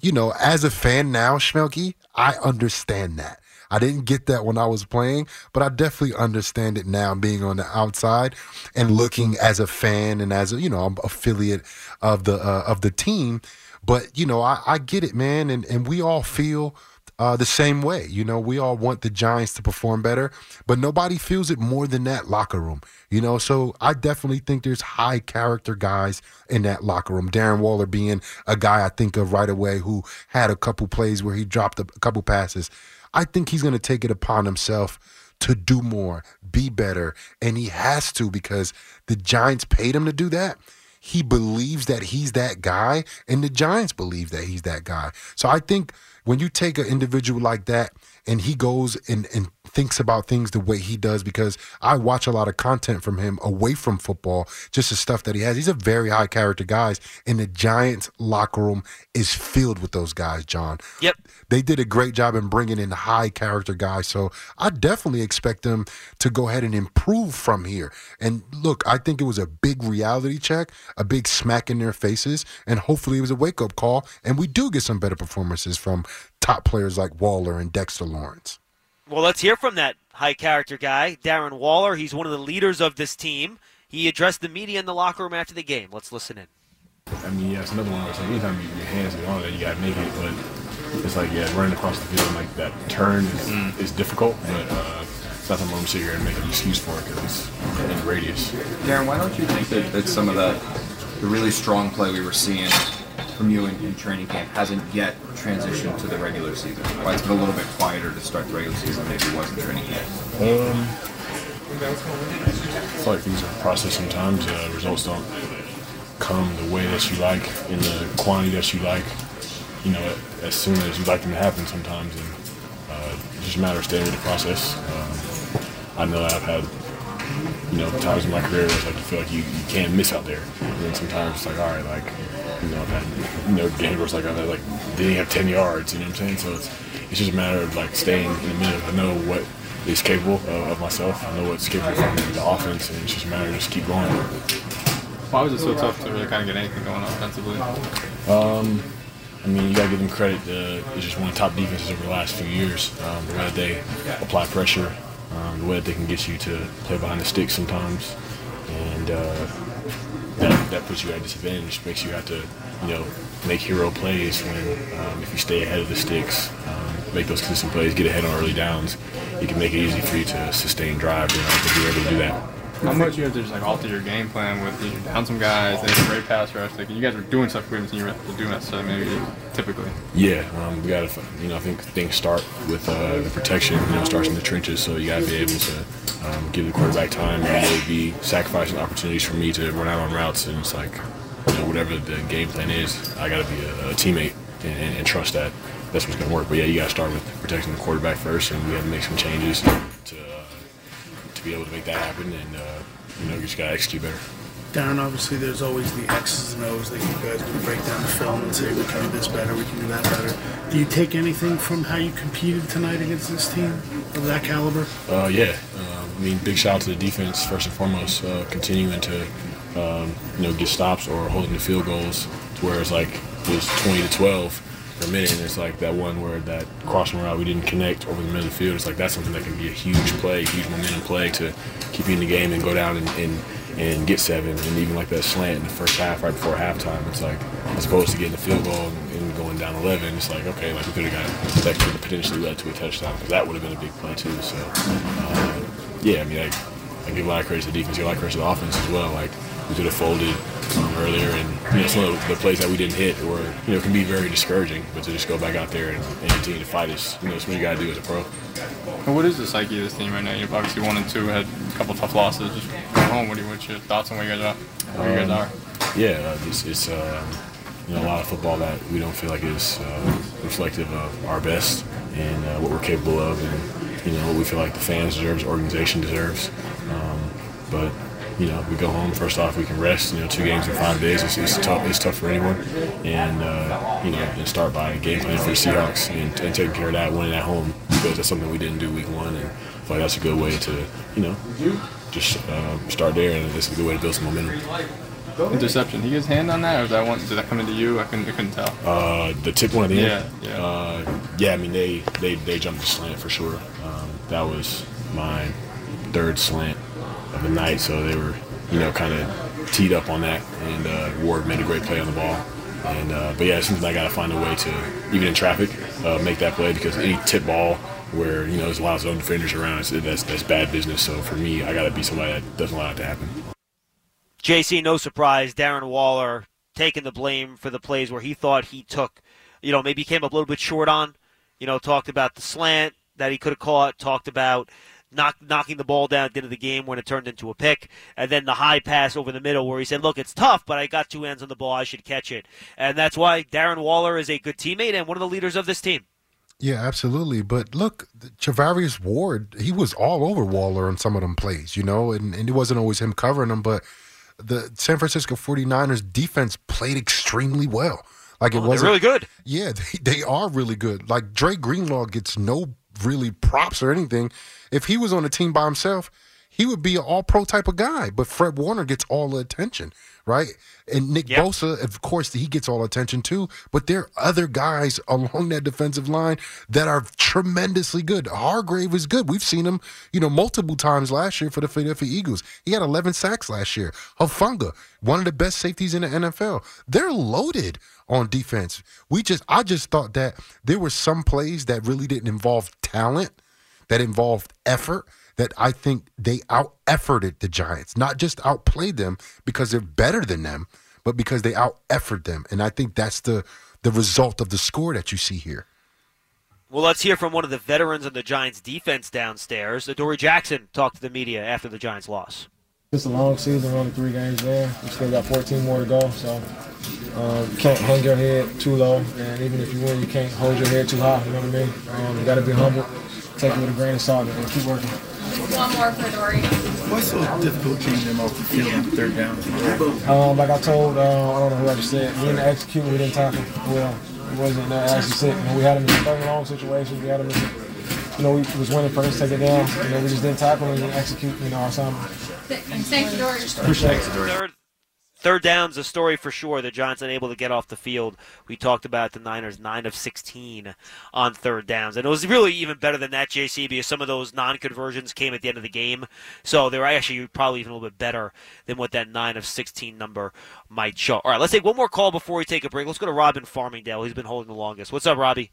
you know, as a fan now, Schmeelk, I understand that. I didn't get that when I was playing, but I definitely understand it now being on the outside and looking as a fan and as a, you know, I'm affiliate of the uh, of the team. But, you know, I, I get it, man, and, and we all feel uh, the same way. You know, we all want the Giants to perform better, but nobody feels it more than that locker room. You know, so I definitely think there's high character guys in that locker room. Darren Waller being a guy I think of right away who had a couple plays where he dropped a couple passes. I think he's going to take it upon himself to do more, be better, and he has to because the Giants paid him to do that he believes that he's that guy, and the Giants believe that he's that guy. So I think when you take an individual like that and he goes and, and thinks about things the way he does, because I watch a lot of content from him away from football, just the stuff that he has. He's a very high character guy, and the Giants locker room is filled with those guys, John. Yep. They did a great job in bringing in high character guys. So I definitely expect them to go ahead and improve from here. And look, I think it was a big reality check, a big smack in their faces, and hopefully it was a wake up call. And we do get some better performances from top players like Waller and Dexter Lawrence. Well, let's hear from that high character guy, Darren Waller. He's one of the leaders of this team. He addressed the media in the locker room after the game. Let's listen in. I mean, yeah, it's another one. It's like anytime you, your hands get on it, you gotta make it. But it's like, yeah, running across the field like that turn is, Mm. is difficult. But uh, it's not something I'm sit here and make an excuse for it because it's in radius. Darren, why don't you think that, that some of that, the really strong play we were seeing from you in, in training camp hasn't yet transitioned to the regular season? Why it's been a little bit quieter to start the regular season maybe it was in training camp? Um, I feel like things are a process sometimes. Uh, results don't come the way that you like in the quantity that you like. You know, as soon as you'd like them to happen sometimes, and uh, it's just a matter of staying with the process. Um, I know I've had you know times in my career where it's like you feel like you, you can't miss out there, and then sometimes it's like all right, like you know, had you know where like like didn't have ten yards. You know what I'm saying? So it's it's just a matter of like staying in the middle. I know what is capable of, of myself. I know what's capable from the offense, and it's just a matter of just keep going. Why was it so tough to really kind of get anything going offensively? Um, I mean, you gotta give them credit. Uh, it's just one of the top defenses over the last few years. Um, the way that they apply pressure, um, the way that they can get you to play behind the sticks sometimes, and uh, that, that puts you at a disadvantage. Makes you have to, you know, make hero plays when um, if you stay ahead of the sticks, um, make those consistent plays, get ahead on early downs. It can make it easy for you to sustain drive. And I think you're able to do that. How much you have to just like alter your game plan with you down some guys, they have a great pass rush. Like you guys were doing stuff seen you have to do necessarily maybe typically. Yeah, um, we got to, you know, I think things start with uh, the protection. You know, it starts in the trenches, so you got to be able to um, give the quarterback time and really be sacrificing opportunities for me to run out on routes. And it's like, you know, whatever the game plan is, I got to be a, a teammate and, and, and trust that that's what's going to work. But yeah, you got to start with protecting the quarterback first, and we had to make some changes to uh, to be able to make that happen. And uh, you know, you just got to execute better. Darren, obviously, there's always the X's and O's that you guys can break down the film and say, we can do this better, we can do that better. Do you take anything from how you competed tonight against this team of that caliber? Uh, yeah, uh, I mean, big shout out to the defense first and foremost, uh, continuing to um, you know get stops or holding the field goals to where it's like it was 20 to 12 per minute, and it's like that one where that crossing route we didn't connect over the middle of the field. It's like that's something that can be a huge play, huge momentum play to keep you in the game and go down and. and and get seven, and even like that slant in the first half, right before halftime, it's like as opposed to getting the field goal and, and going down 11, it's like okay, like we could have got that could have potentially led to a touchdown because that would have been a big play too. So uh, yeah, I mean, I, I give a lot of credit to the defense, give a lot of credit to the offense as well. Like we could have folded um, earlier, and you know some of the, plays that we didn't hit, or you know, can be very discouraging. But to just go back out there and, and continue to fight is, you know, it's what you got to do as a pro. And what is the psyche of this team right now? You've obviously one and two, had a couple tough losses. Just go home. What are you, what's your thoughts on where you guys are? Where you guys Um, are? Yeah, uh, it's, it's um, you know a lot of football that we don't feel like is uh, reflective of our best and uh, what we're capable of, and you know what we feel like the fans deserves, organization deserves. Um, but you know, we go home. First off, we can rest. You know, two games in five days. It's, it's tough. It's tough for anyone, and uh, you know, and start by game plan for the Seahawks and, and taking care of that, winning at home because that's something we didn't do week one, and feel like that's a good way to, you know, just uh, start there, and it's a good way to build some momentum. Interception. He gets hand on that, or was that one? Did that come into you? I couldn't, I couldn't tell. Uh, the tip one at the end. Yeah, yeah. Uh, yeah. I mean, they they they jumped the slant for sure. That was my third slant of the night, so they were, you know, kind of teed up on that, and uh, Ward made a great play on the ball. And uh, but yeah, it seems like I got to find a way to, even in traffic, uh, make that play because any tip ball where you know there's a lot of zone defenders around, that's that's bad business. So for me, I got to be somebody that doesn't allow it to happen. JC, no surprise, Darren Waller taking the blame for the plays where he thought he took, you know, maybe came up a little bit short on. You know, talked about the slant that he could have caught, talked about knock, knocking the ball down at the end of the game when it turned into a pick, and then the high pass over the middle where he said, "Look, it's tough, but I got two hands on the ball, I should catch it," and that's why Darren Waller is a good teammate and one of the leaders of this team. Yeah, absolutely. But look, Charvarius Ward, he was all over Waller on some of them plays, you know, and, and it wasn't always him covering them, but the San Francisco 49ers defense played extremely well. Like it Oh, was really good. Yeah, *laughs* they, they are really good. Like Dre Greenlaw gets no really props or anything. If he was on a team by himself, he would be an all pro type of guy. But Fred Warner gets all the attention, right? And Nick Bosa, of course, he gets all attention too. But there are other guys *laughs* along that defensive line that are tremendously good. Hargrave is good. We've seen him, you know, multiple times last year for the Philadelphia Eagles. He had 11 sacks last year. Hufanga, one of the best safeties in the NFL. They're loaded on defense. We just, I just thought that there were some plays that really didn't involve talent, that involved effort that I think they out efforted the Giants, not just outplayed them because they're better than them, but because they out effort them. And I think that's the the result of the score that you see here. Well, let's hear from one of the veterans of the Giants defense downstairs. Adoree Jackson talked to the media after the Giants loss. It's a long season, we're only three games in. We still got 14 more to go, so um, you can't hang your head too low. And even if you win, you can't hold your head too high. You know what I mean? Um, you got to be humble, take it with a grain of salt, and keep working. One more for Dory. What's so difficult getting them off the field on third down? Um, like I told, uh, I don't know who I just said, we didn't execute, we didn't tackle well. It wasn't uh, actually sit. You know, we had them in third and long situations. We had them in, you know, we was winning first, take it down. You know, we just didn't tackle and didn't execute, you know, our assignment. Thank you, Dory. Appreciate it. Third, down's a story for sure. The Giants unable to get off the field. We talked about the Niners nine of sixteen on third downs, and it was really even better than that, JC, because some of those non-conversions came at the end of the game. So they were actually probably even a little bit better than what that nine of sixteen number might show. All right, let's take one more call before we take a break. Let's go to Robin Farmingdale. He's been holding the longest. What's up, Robbie?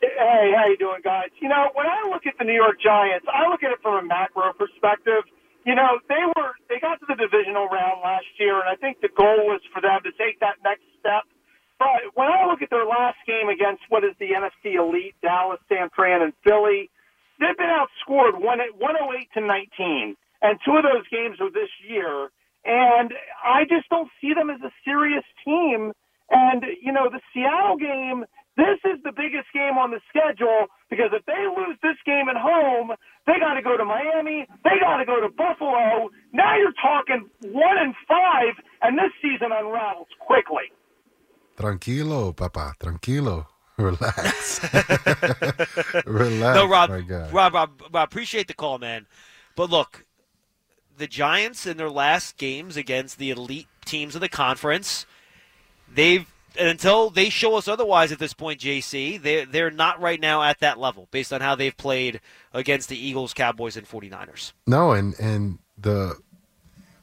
Hey, how you doing, guys? You know, when I look at the New York Giants, I look at it from a macro perspective. You know, they were they got to the divisional round last year, and I think the goal was for them to take that next step. But when I look at their last game against what is the NFC elite, Dallas, San Fran, and Philly, they've been outscored one 108 to 19, and two of those games were this year. And I just don't see them as a serious team. And you know, the Seattle game, this is the biggest game on the schedule because if they lose this game at home, they got to go to Miami, they got to go to Buffalo. Now you're talking one and five, and this season unravels quickly. Tranquilo, papa, tranquilo. *laughs* Relax. *laughs* Relax. no, Rob, my guy. Rob, Rob, Rob, appreciate the call, man. But look, the Giants in their last games against the elite teams of the conference, they've and until they show us otherwise at this point, JC, they they're not right now at that level based on how they've played against the Eagles, Cowboys, and 49ers. No, and and the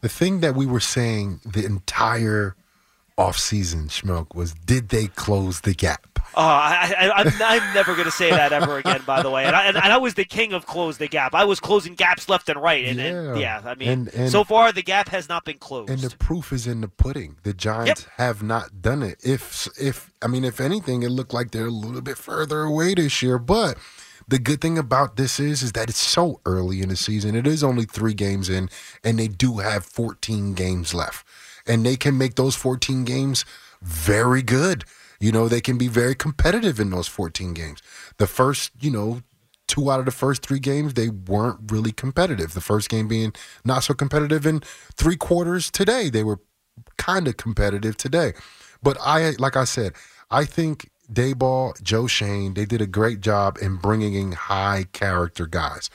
the thing that we were saying the entire offseason, Schmoke, was did they close the gap? Oh, I, I, I'm, I'm never going to say that ever again. By the way, and I, and I was the king of close the gap. I was closing gaps left and right, and yeah, and, yeah I mean, And- and- so far the gap has not been closed. And the proof is in the pudding. The Giants have not done it. If if I mean, if anything, it looked like they're a little bit further away this year. But the good thing about this is is that it's so early in the season. It is only three games in, and they do have 14 games left, and they can make those 14 games very good. You know, they can be very competitive in those 14 games. The first, you know, two out of the first three games, they weren't really competitive. The first game being not so competitive in three quarters today. They were kind of competitive today. But I, like I said, I think Daboll, Joe Schoen, they did a great job in bringing in high character guys.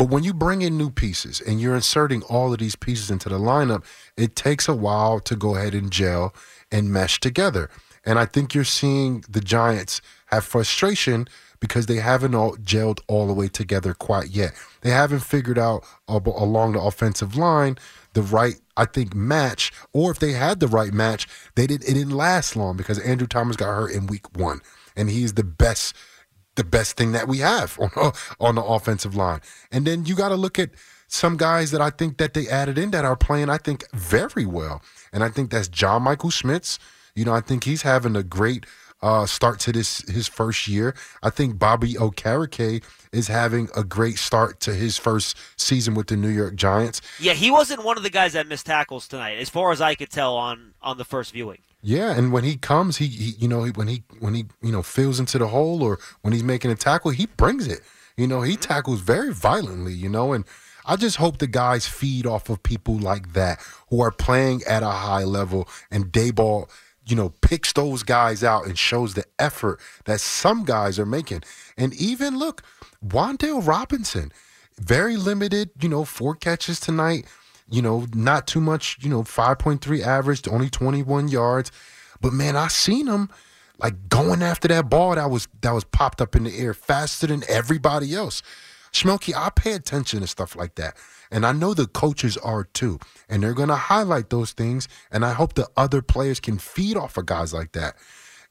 But when you bring in new pieces and you're inserting all of these pieces into the lineup, it takes a while to go ahead and gel and mesh together. And I think you're seeing the Giants have frustration because they haven't all gelled all the way together quite yet. They haven't figured out along the offensive line the right, I think, match. Or if they had the right match, they didn't. It didn't last long because Andrew Thomas got hurt in week one, and he's the best, the best thing that we have on *laughs* on the offensive line. And then you got to look at some guys that I think that they added in that are playing, I think, very well. And I think that's John Michael Schmitz. You know, I think he's having a great uh, start to this his first year. I think Bobby Okereke is having a great start to his first season with the New York Giants. Yeah, he wasn't one of the guys that missed tackles tonight, as far as I could tell on on the first viewing. Yeah, and when he comes, he, he you know when he when he you know fills into the hole or when he's making a tackle, he brings it. You know, he mm-hmm. tackles very violently. You know, and I just hope the guys feed off of people like that who are playing at a high level and Daboll you know, picks those guys out and shows the effort that some guys are making. And even look, Wan'Dale Robinson, very limited, you know, four catches tonight, you know, not too much, you know, 5.3 average, only 21 yards. But man, I seen him like going after that ball that was that was popped up in the air faster than everybody else. Smokey, I pay attention to stuff like that. And I know the coaches are too. And they're going to highlight those things. And I hope the other players can feed off of guys like that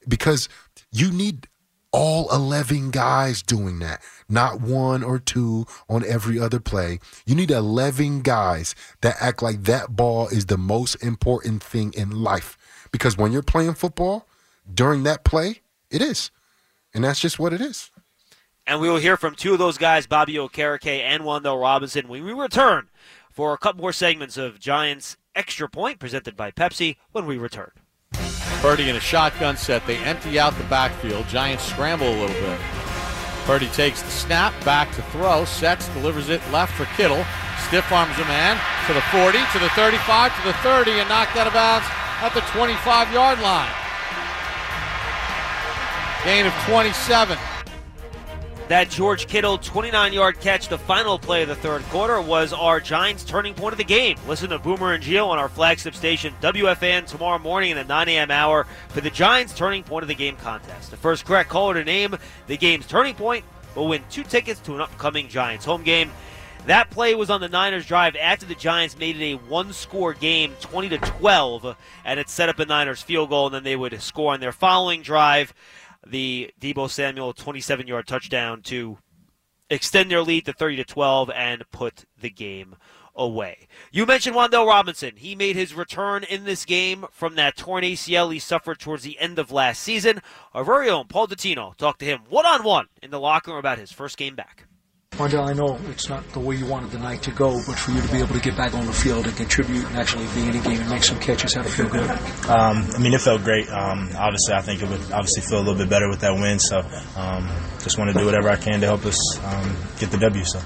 because you need all 11 guys doing that, not one or two on every other play. You need 11 guys that act like that ball is the most important thing in life. Because when you're playing football during that play, it is. And that's just what it is. And we will hear from two of those guys, Bobby Okereke and Wan'Dale Robinson, when we return for a couple more segments of Giants Extra Point presented by Pepsi when we return. Purdy in a shotgun set. They empty out the backfield. Giants scramble a little bit. Purdy takes the snap, back to throw, sets, delivers it left for Kittle. Stiff arms a man to the 40, to the 35, to the 30, and knocked out of bounds at the 25 yard line. Gain of 27. That George Kittle 29 yard catch, the final play of the third quarter, was our Giants' turning point of the game. Listen to Boomer and Gio on our flagship station, WFAN, tomorrow morning in the 9 a.m. hour for the Giants' turning point of the game contest. The first correct caller to name the game's turning point will win two tickets to an upcoming Giants home game. That play was on the Niners drive after the Giants made it a one-score game, 20 to 12, and it set up a Niners field goal, and then they would score on their following drive the Deebo Samuel 27 yard touchdown to extend their lead to 30 to 12 and put the game away. You mentioned Wan'Dale Robinson. He made his return in this game from that torn ACL he suffered towards the end of last season. Our very own Paul Dottino talked to him one on one in the locker room about his first game back. I know it's not the way you wanted the night to go, but for you to be able to get back on the field and contribute and actually be in a game and make some catches, how to feel good? Um, I mean, it felt great. Um, obviously, I think it would obviously feel a little bit better with that win. So, um, just want to do whatever I can to help us um, get the W. So,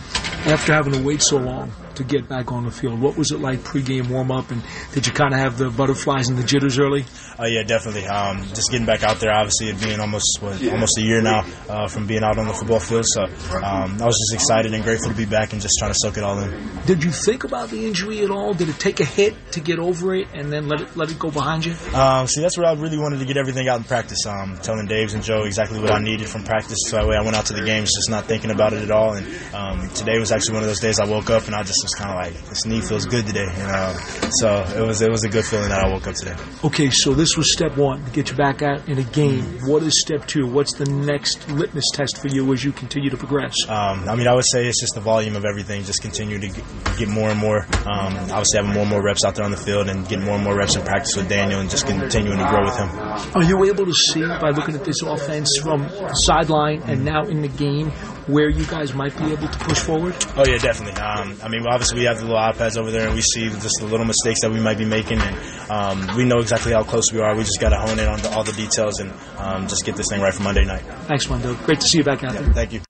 after having to wait so long to get back on the field, what was it like pregame warm up, and did you kind of have the butterflies and the jitters early? Oh uh, yeah, definitely. Um, just getting back out there, obviously, it being almost what, almost a year now uh, from being out on the football field. So, um, I was just excited and grateful to be back and just trying to soak it all in. Did you think about the injury at all? Did it take a hit to get over it and then let it let it go behind you? Um, see, that's where I really wanted to get everything out in practice. Um, telling Daves and Joe exactly what I needed from practice, so that way I went out to the games just not thinking about it at all. And um, today was actually one of those days I woke up and I just was kind of like, this knee feels good today. And uh, so it was it was a good feeling that I woke up today. Okay, so this was step one to get you back out in a game. What is step two? What's the next litmus test for you as you continue to progress? Um, I mean, I would say it's just the volume of everything. Just continue to get, get more and more. Um, obviously, having more and more reps out there on the field and getting more and more reps in practice with Daniel and just continuing to grow with him. Are you able to see by looking at this offense from the sideline and now in the game where you guys might be able to push forward? Oh yeah, definitely. Um, I mean, obviously we have the little iPads over there, and we see just the little mistakes that we might be making, and um, we know exactly how close we are. We just got to hone in on the, all the details and um, just get this thing right for Monday night. Thanks, Wando. Great to see you back out yeah, there. Thank you.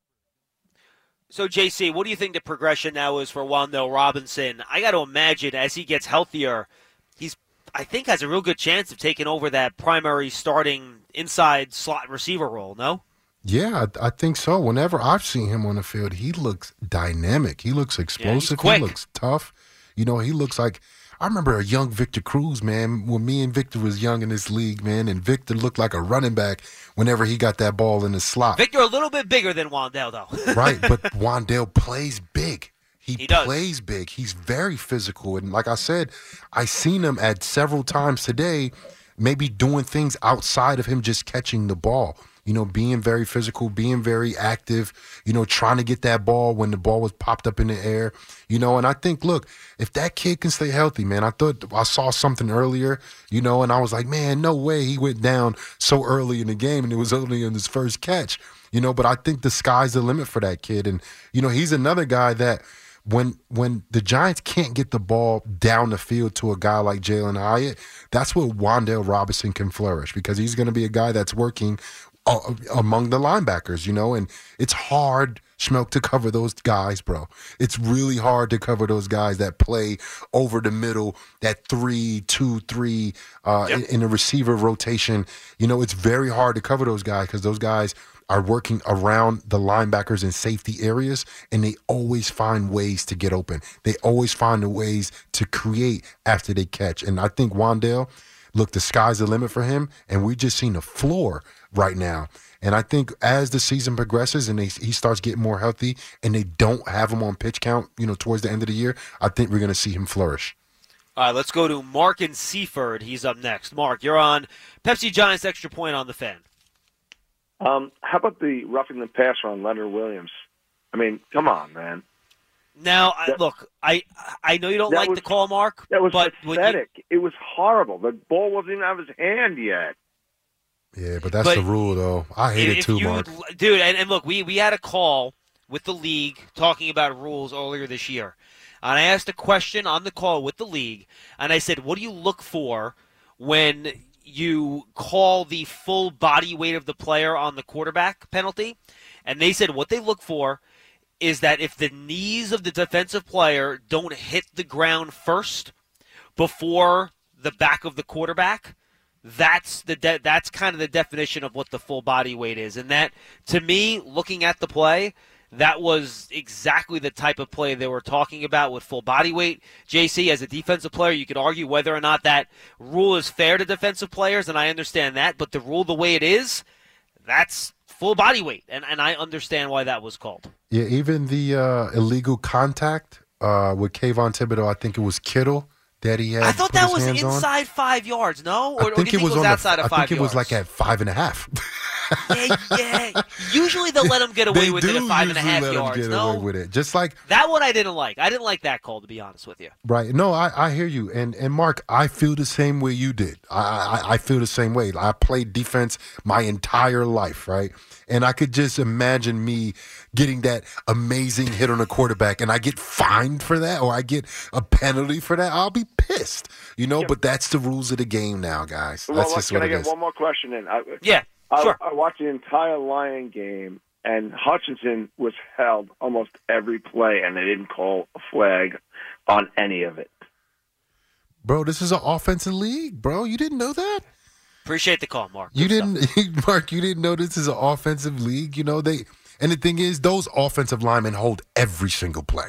So, JC, what do you think the progression now is for Wan'Dale Robinson? I got to imagine as he gets healthier, he's I think, has a real good chance of taking over that primary starting inside slot receiver role. No. Yeah, I, I think so. Whenever I've seen him on the field, he looks dynamic. He looks explosive. quick. he looks tough. You know, he looks like I remember a young Victor Cruz, man, when me and Victor was young in this league, man, and Victor looked like a running back whenever he got that ball in the slot. Victor a little bit bigger than Wan'Dale, though. *laughs* right, but Wan'Dale plays big. He, He plays big. He's very physical. And like I said, I seen him at several times today, maybe doing things outside of him just catching the ball. You know, being very physical, being very active, you know, trying to get that ball when the ball was popped up in the air. You know, and I think, look, if that kid can stay healthy, man, I thought I saw something earlier, you know, and I was like, man, no way he went down so early in the game and it was only in his first catch. You know, but I think the sky's the limit for that kid. And, you know, he's another guy that when when the Giants can't get the ball down the field to a guy like Jalin Hyatt, that's where Wan'Dale Robinson can flourish because he's going to be a guy that's working among the linebackers, you know, and it's hard. Schmeelk to cover those guys, bro. It's really hard to cover those guys that play over the middle, that three, two, three, uh, in, in a receiver rotation. You know, it's very hard to cover those guys because those guys are working around the linebackers and safety areas and they always find ways to get open. They always find the ways to create after they catch. And I think Wan'Dale, look, the sky's the limit for him. And we've just seen the floor right now. And I think as the season progresses and they, he starts getting more healthy and they don't have him on pitch count, you know, towards the end of the year, I think we're going to see him flourish. All right, let's go to Mark and Seaford. He's up next. Mark, you're on Pepsi Giants extra point on the fan. Um, how about the roughing the passer on Leonard Williams? I mean, come on, man. Now, I, look, I I know you don't like was- the call, Mark, That was but when you, pathetic. It was horrible. The ball wasn't even out of his hand yet. Yeah, but that's But the rule, though. I hate it too, you- Mark. Dude, and, and look, we, we had a call with the league talking about rules earlier this year. And I asked a question on the call with the league, and I said, What do you look for when you call the full body weight of the player on the quarterback penalty? And they said, What they look for is that if the knees of the defensive player don't hit the ground first before the back of the quarterback, that's the de- that's kind of the definition of what the full body weight is. And that to me, looking at the play, that was exactly the type of play they were talking about with full body weight. JC, as a defensive player, you could argue whether or not that rule is fair to defensive players, and I understand that, but the rule the way it is, that's full body weight. And and I understand why that was called. Yeah, even the uh, illegal contact uh, with Kayvon Thibodeaux, I think it was Kittle that he had. I thought that was hands on. inside five yards, no? Or, I think it was, it was outside the, of I five think it was like at five and a half. yeah, yeah. Usually they'll let them get away with it at five and a usually half yards. get No, away with it. Just like that one I didn't like. I didn't like that call, to be honest with you. Right. No, I, I hear you. And and Mark, I feel the same way you did. I, I I feel the same way. I played defense my entire life, right? And I could just imagine me getting that amazing hit on a quarterback and I get fined for that or I get a penalty for that. I'll be pissed. You know, but that's the rules of the game now, guys. Well, That's let- just can what I it get is. one more question in? I, Yeah, I, sure. I watched the entire Lion game, and Hutchinson was held almost every play, and they didn't call a flag on any of it. Bro, this is an offensive league, bro. You didn't know that? Appreciate the call, Mark. You didn't, *laughs* Mark. You didn't know this is an offensive league. You know they, and the thing is, those offensive linemen hold every single play.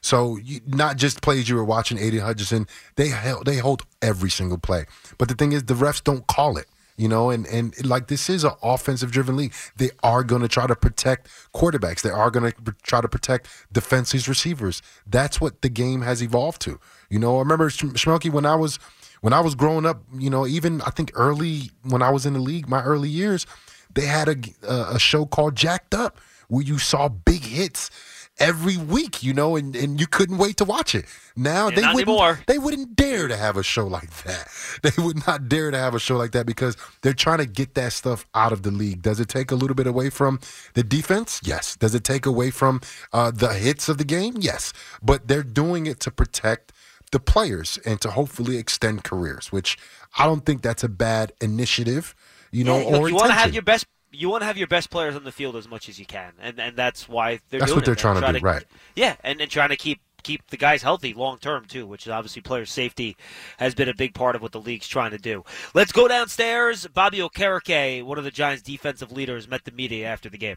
So you, not just plays you were watching, Aidan Hutchinson. They held, they hold every single play. But the thing is, the refs don't call it. You know, and and like this is an offensive driven league. They are going to try to protect quarterbacks. They are going to try to protect defensive receivers. That's what the game has evolved to. You know, I remember Schmeelk when I was when I was growing up, you know, even I think early when I was in the league, my early years, they had a a, a show called Jacked Up where you saw big hits every week, you know, and, and you couldn't wait to watch it. Now they wouldn't anymore. they wouldn't dare to have a show like that. *laughs* They would not dare to have a show like that because they're trying to get that stuff out of the league. Does it take a little bit away from the defense? Yes. Does it take away from uh, the hits of the game? Yes. But they're doing it to protect the players and to hopefully extend careers, which I don't think that's a bad initiative, you know, Yeah, look, or you want to have your best. You want to have your best players on the field as much as you can, and and that's why they're That's doing what they're it. trying to do, right. Yeah, and, and trying to keep keep the guys healthy long term too, which is obviously player safety has been a big part of what the league's trying to do. Let's go downstairs. Bobby Okereke, one of the Giants' defensive leaders, met the media after the game.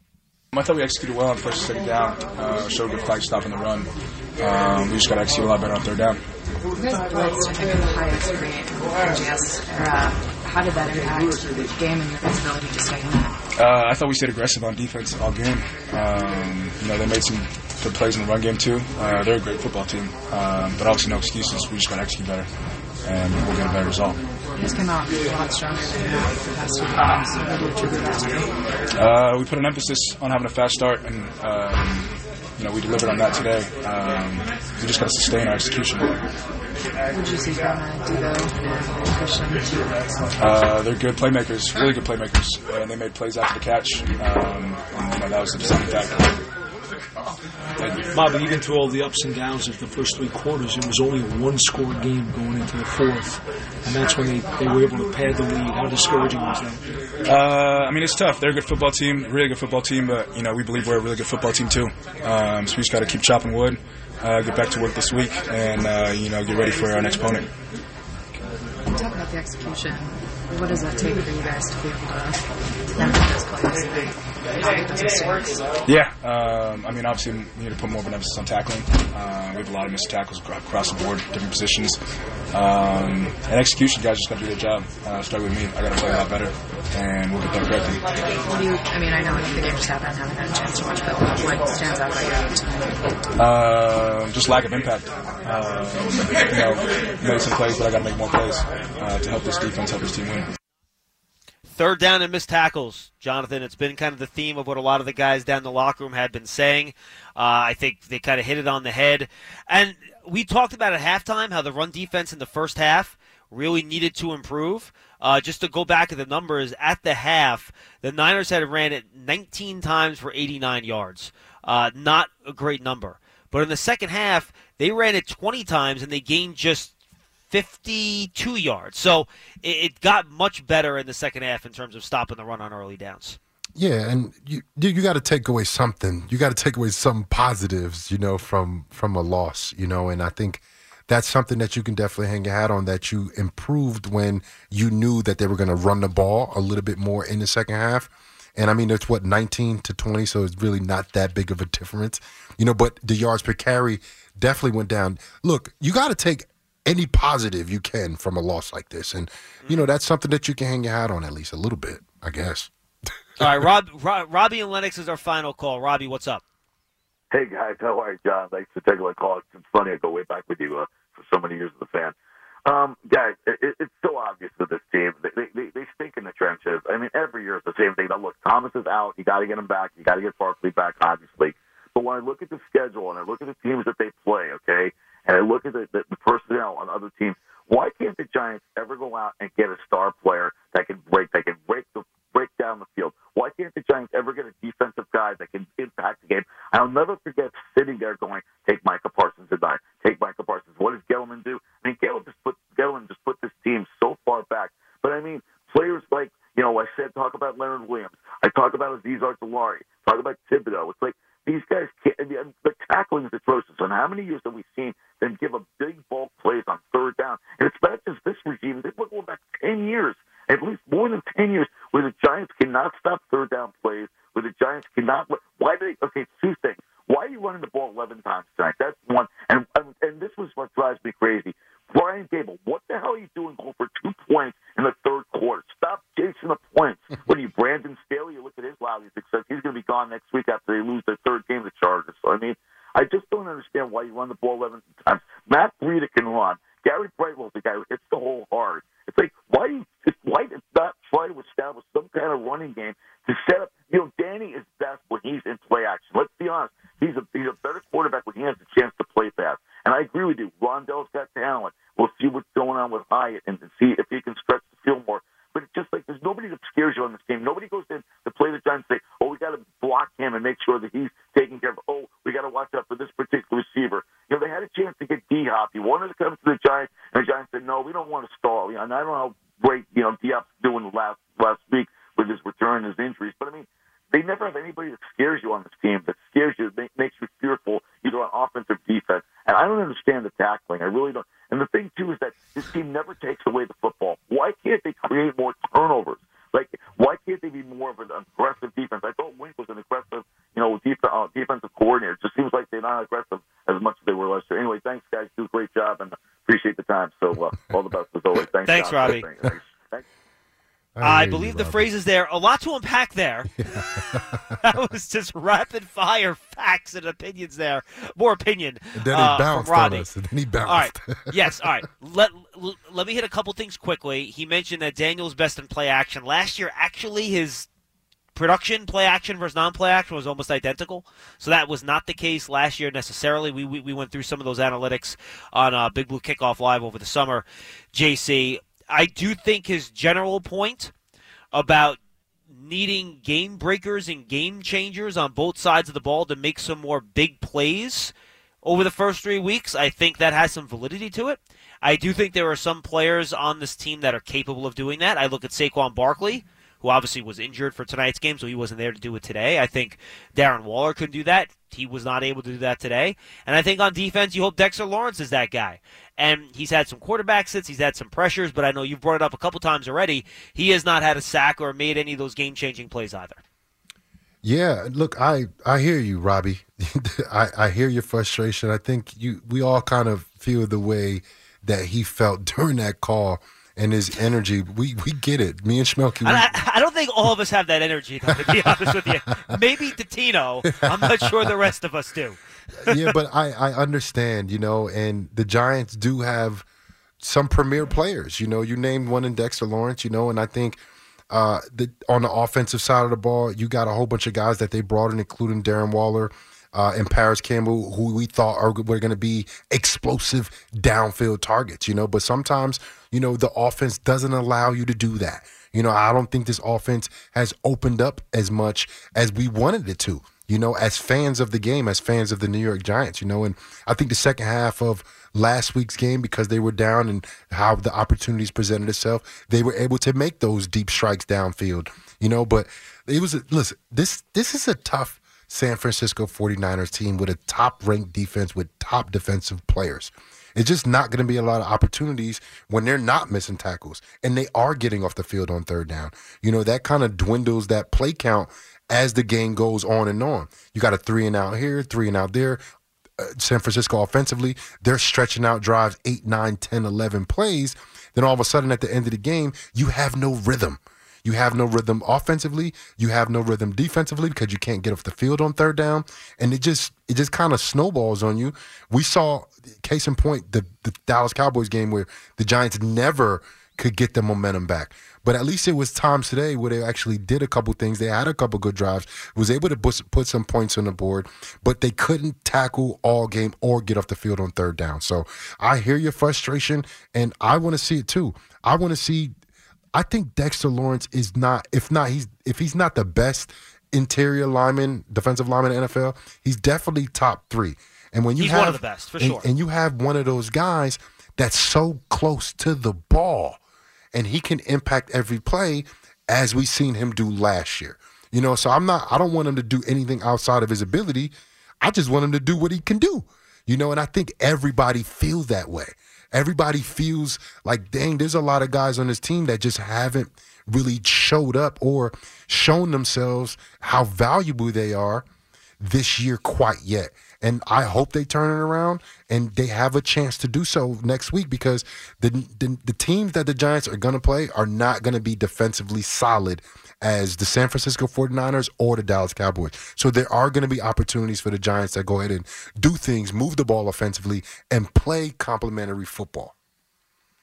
I thought we executed well on first and second down. Uh, showed good fight stopping the run. Um, we just got to execute a lot better on third down. You guys blitzed, I think, the highest rate in NGS era. How did that impact the game and your guys' ability to stay in that? Uh, I thought we stayed aggressive on defense all game. Um, you know, they made some good plays in the run game too. Uh, they're a great football team, um, but obviously no excuses. We just got to execute better, and we'll get a better result. You guys came out a lot stronger than the past two games. What do you attribute that to? Uh, we put an emphasis on having a fast start, and um, you know we delivered on that today. Um, we just got to sustain our execution. Did you see uh, and Christian? Uh, they're good playmakers, really good playmakers, and they made plays after the catch. Um, and you know, that was the deciding factor. *laughs* Bobby, even through all the ups and downs of the first three quarters, it was only a one-score game going into the fourth, and that's when they, they were able to pad the lead. How discouraging was that? Uh, I mean, it's tough. They're a good football team, really good football team, but you know we believe we're a really good football team too. Um, so we just got to keep chopping wood, uh, get back to work this week, and uh, you know get ready for our next opponent. Talk about the execution. What does that take for you guys to be able to manage those plays and make those mistakes? Yeah, um, I mean, obviously we need to put more of an emphasis on tackling. Uh, we have a lot of missed tackles across the board, different positions. Um, and execution, guys just got to do their job. Uh, start with me. I got to play a lot better, and we'll get that corrected. What do you, I mean, I know the game just happened, haven't had a chance to watch, but what stands out about you tonight? Uh, just lack of impact. Uh, you know, made some plays, but I got to make more plays uh, to help this defense, help this team win. Third down and missed tackles, Jonathan. It's been kind of the theme of what a lot of the guys down the locker room had been saying. Uh, I think they kind of hit it on the head. And we talked about at halftime how the run defense in the first half really needed to improve. Uh, just to go back to the numbers, at the half, the Niners had ran it 19 times for 89 yards. Uh, not a great number. But in the second half, they ran it 20 times and they gained just 52 yards. So it, got much better in the second half in terms of stopping the run on early downs. Yeah, and you you, you got to take away something. You got to take away some positives, you know, from from a loss, you know, and I think that's something that you can definitely hang your hat on that you improved when you knew that they were going to run the ball a little bit more in the second half. And I mean, it's what 19 to 20, so it's really not that big of a difference, you know. But the yards per carry definitely went down. Look, you got to take any positive you can from a loss like this, and you know that's something that you can hang your hat on at least a little bit, I guess. All right, Rob, Rob, Robbie and Lennox is our final call. Robbie, what's up? Hey guys, how are you, John? Thanks for taking my call. It's funny I go way back with you uh, for so many years as a fan. Um, guys, it, it's so obvious with this team. They, they they stink in the trenches. I mean, every year it's the same thing. Now look, Thomas is out. You got to get him back. You got to get Barkley back, obviously. But when I look at the schedule and I look at the teams that they play, okay, and I look at the, the, personnel on other teams, why can't the Giants ever go out and get a star player that can break that can break the break down the field? Why can't the Giants ever get a defensive guy that can impact the game? I'll never forget sitting there going, "Take Micah Parsons tonight. Take Micah Parsons." What does Gettleman do? I mean, Gettleman just put Gettleman just put this team so far back. But I mean, players like you know, I said talk about Leonard Williams. I talk about Azeez Ojulari. Talk about Thibodeaux. It's like these guys can't. I mean, the tackling is atrocious. And how many years have we seen them give a big bulk plays on third down? And it's not just this regime. They're going back ten years, at least more than ten years, where the Giants cannot stop third down plays. Where the Giants cannot. Why do they? Okay, two things. Why are you running the ball eleven times tonight? That's one. And and, and this was what drives me crazy. Brian Daboll, what the hell are you doing going for two points in the third quarter? Stop chasing the points. *laughs* what are you, Brandon Staley? You look at his lousy success. He's going to be gone next week after they lose their third game to Chargers. So, I mean, I just don't understand why you run the ball 11 times. Matt Breida can run. Gary Brightwell's the guy who hits the hole hard. It's like, why do you, not try to establish some kind of running game to set up, you know, Danny is best when he's in play action. Let's be honest. He's a, he's a better quarterback when he has a chance to play fast. And I agree with you. Wan'Dale's got talent. We'll see what's going on with Hyatt and, see if he can stretch the field more. But it's just like there's nobody that scares you on this team. Nobody goes in to play the Giants and say, oh, we got to block him and make sure that he's chance to get D Hop. He wanted to come to the Giants, and the Giants said, no, we don't want to stall. You know, and I don't know how great you know D Hop's doing last last week with his return, his injuries, but I mean. They never have anybody that scares you on this team, that scares you, that makes you fearful, either on offense or defense. And I don't understand the tackling. I really don't. And the thing too is that this team never takes away the football. Why can't they create more turnovers? Like, why can't they be more of an aggressive defense? I thought Wink was an aggressive, you know, def- uh, defensive coordinator. It just seems like they're not aggressive Thanks, Thanks, Robbie. Thanks. Thanks. I, believe the phrase is there. A lot to unpack there. *laughs* *laughs* that was just rapid fire facts and opinions there. More opinion. And then he uh, bounced from Robbie. on us. And then he bounced. All right. *laughs* Yes. All right. Let, l- let me hit a couple things quickly. He mentioned that Daniel's best in play action. Last year, actually, his production play action versus non-play action was almost identical. So that was not the case last year necessarily. We we, we went through some of those analytics on uh, Big Blue Kickoff Live over the summer. JC, I do think his general point about needing game breakers and game changers on both sides of the ball to make some more big plays over the first three weeks, I think that has some validity to it. I do think there are some players on this team that are capable of doing that. I look at Saquon Barkley, who obviously was injured for tonight's game, so he wasn't there to do it today. I think Darren Waller couldn't do that. He was not able to do that today. And I think on defense, you hope Dexter Lawrence is that guy. And he's had some quarterback sits, he's had some pressures, but I know you've brought it up a couple times already. He has not had a sack or made any of those game changing plays either. Yeah, look, I I hear you, Robbie. *laughs* I I hear your frustration. I think you we all kind of feel the way that he felt *laughs* during that call and his energy. We we get it. Me and Schmeelk. And I, I don't think all of us have that energy, though, to be *laughs* honest with you. Maybe Tino. I'm not sure the rest of us do. yeah, but I, I understand, you know, and the Giants do have some premier players. You know, you named one in Dexter Lawrence, you know, and I think uh, the, on the offensive side of the ball, you got a whole bunch of guys that they brought in, including Darren Waller uh, and Parris Campbell, who we thought are were going to be explosive downfield targets. You know, but sometimes you know the offense doesn't allow you to do that. You know, I don't think this offense has opened up as much as we wanted it to. You know, as fans of the game, as fans of the New York Giants, you know, and I think the second half of last week's game, because they were down and how the opportunities presented itself, they were able to make those deep strikes downfield. You know, but it was listen, this this is a tough San Francisco 49ers team with a top ranked defense with top defensive players. It's just not going to be a lot of opportunities when they're not missing tackles and they are getting off the field on third down. You know, that kind of dwindles that play count as the game goes on and on. You got a three and out here, three and out there. Uh, San Francisco offensively, they're stretching out drives 8, 9, 10, 11 plays. Then all of a sudden at the end of the game, you have no rhythm. You have no rhythm offensively. You have no rhythm defensively because you can't get off the field on third down, and it just it just kind of snowballs on you. We saw case in point the the Dallas Cowboys game where the Giants never could get the momentum back. But at least it was times today where they actually did a couple things. They had a couple good drives, was able to put, put some points on the board, but they couldn't tackle all game or get off the field on third down. So I hear your frustration, and I want to see it too. I want to see. I think Dexter Lawrence is not, if not, he's if he's not the best interior lineman, defensive lineman in the NFL, he's definitely top three. And when you He's have one of the best, for and- sure. and you have one of those guys that's so close to the ball and he can impact every play as we've seen him do last year. You know, so I'm not I don't want him to do anything outside of his ability. I just want him to do what he can do. You know, and I think everybody feels that way. Everybody feels like, dang, there's a lot of guys on this team that just haven't really showed up or shown themselves how valuable they are this year quite yet. And I hope they turn it around and they have a chance to do so next week because the the, the teams that the Giants are going to play are not going to be defensively solid as the San Francisco 49ers or the Dallas Cowboys. So there are going to be opportunities for the Giants that go ahead and do things, move the ball offensively and play complementary football.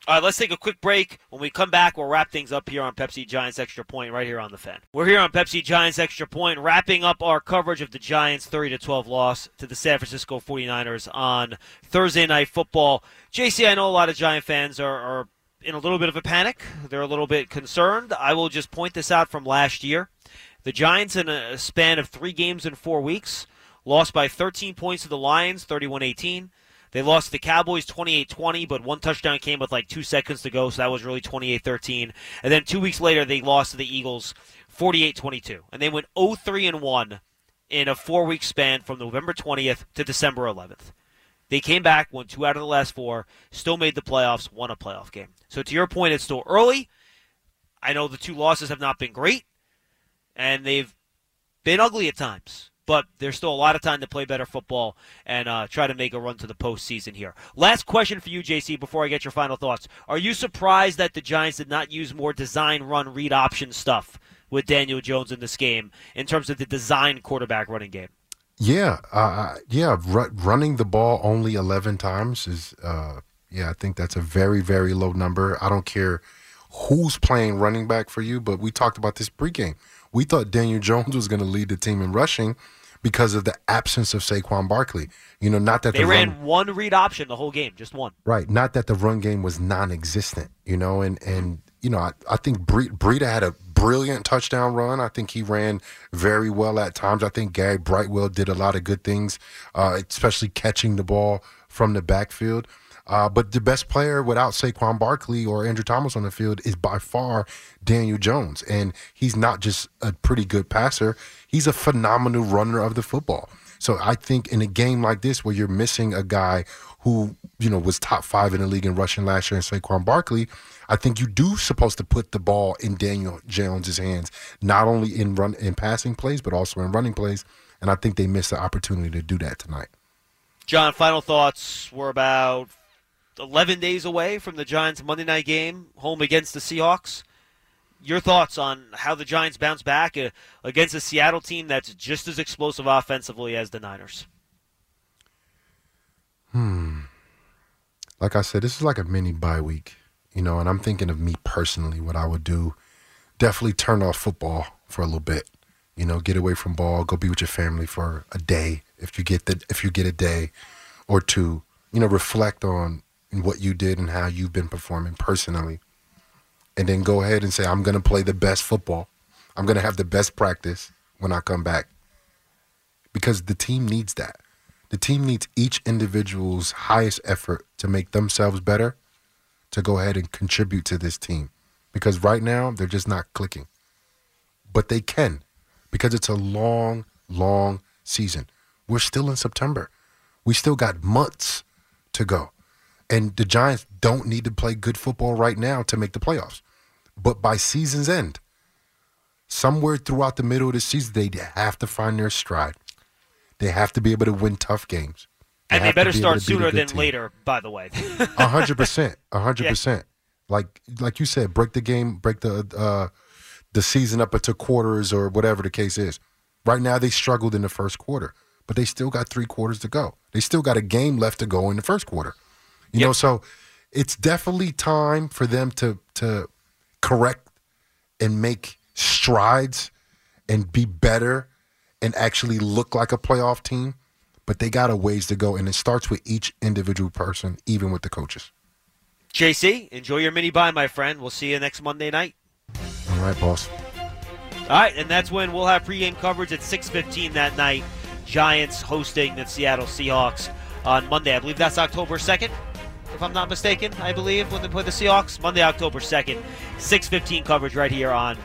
All right, let's take a quick break. When we come back, we'll wrap things up here on Pepsi Giants Extra Point right here on the fan. We're here on Pepsi Giants Extra Point, wrapping up our coverage of the Giants' 30 to 12 loss to the San Francisco 49ers on Thursday Night Football. JC, I know a lot of Giant fans are, are in a little bit of a panic. They're a little bit concerned. I will just point this out from last year. The Giants, in a span of three games in four weeks, lost by 13 points to the Lions, 31 18. They lost to the Cowboys 28 20, but one touchdown came with like two seconds to go, so that was really 28 13. And then two weeks later, they lost to the Eagles 48 22. And they went 0 3 and 1 in a four week span from November 20th to December 11th. They came back, won two out of the last four, still made the playoffs, won a playoff game. So to your point, it's still early. I know the two losses have not been great, and they've been ugly at times. but there's still a lot of time to play better football and uh, try to make a run to the postseason here. Last question for you, JC, before I get your final thoughts. Are you surprised that the Giants did not use more design, run, read option stuff with Daniel Jones in this game in terms of the design quarterback running game? Yeah, uh, yeah. Ru- running the ball only eleven times is, uh, yeah, I think that's a very, very low number. I don't care who's playing running back for you, but we talked about this pregame. We thought Daniel *laughs* Jones was going to lead the team in rushing because of the absence of Saquon Barkley. You know, not that They the ran run, one read option the whole game, just one. right, not that the run game was non-existent. You know, and and you know, I, I think Bre- Breida had a brilliant touchdown run. I think he ran very well at times. I think Gary Brightwell did a lot of good things, uh, especially catching the ball from the backfield. Uh, but the best player without Saquon Barkley or Andrew Thomas on the field is by far Daniel Jones. And he's not just a pretty good passer, he's a phenomenal runner of the football. So I think in a game like this where you're missing a guy who, you know, was top five in the league in rushing last year in Saquon Barkley, I think you do supposed to put the ball in Daniel Jones's hands, not only in run in passing plays, but also in running plays. And I think they missed the opportunity to do that tonight. John, final thoughts. We're about 11 days away from the Giants' Monday night game, home against the Seahawks. Your thoughts on how the Giants bounce back uh, against a Seattle team that's just as explosive offensively as the Niners? Hmm. Like I said, this is like a mini bye week, you know, and I'm thinking of me personally, what I would do. Definitely turn off football for a little bit. You know, get away from ball, go be with your family for a day if you get the if you get a day or two. You know, reflect on what you did and how you've been performing personally. And then go ahead and say, I'm gonna play the best football. I'm gonna have the best practice when I come back. Because the team needs that. The team needs each individual's highest effort to make themselves better to go ahead and contribute to this team. Because right now, they're just not clicking. But they can because it's a long, long season. We're still in September. We still got months to go. And the Giants don't need to play good football right now to make the playoffs. But by season's end, somewhere throughout the middle of the season, they have to find their stride. They have to be able to win tough games. And they better be start sooner than team. later, by the way. A hundred percent, a hundred *laughs* percent. Like like you said, break the game, break the uh, the season up into quarters or whatever the case is. Right now, they struggled in the first quarter, but they still got three quarters to go. They still got a game left to go in the first quarter. You know, so it's definitely time for them to to correct and make strides and be better and actually look like a playoff team. But they got a ways to go, and it starts with each individual person, even with the coaches. JC, enjoy your mini bye, my friend. We'll see you next Monday night. All right, boss. All right, and that's when we'll have pregame coverage at 6:15 that night. Giants hosting the Seattle Seahawks on Monday. I believe that's October 2nd, if I'm not mistaken. I believe when they play the Seahawks, Monday, October 2nd, 6:15 coverage right here on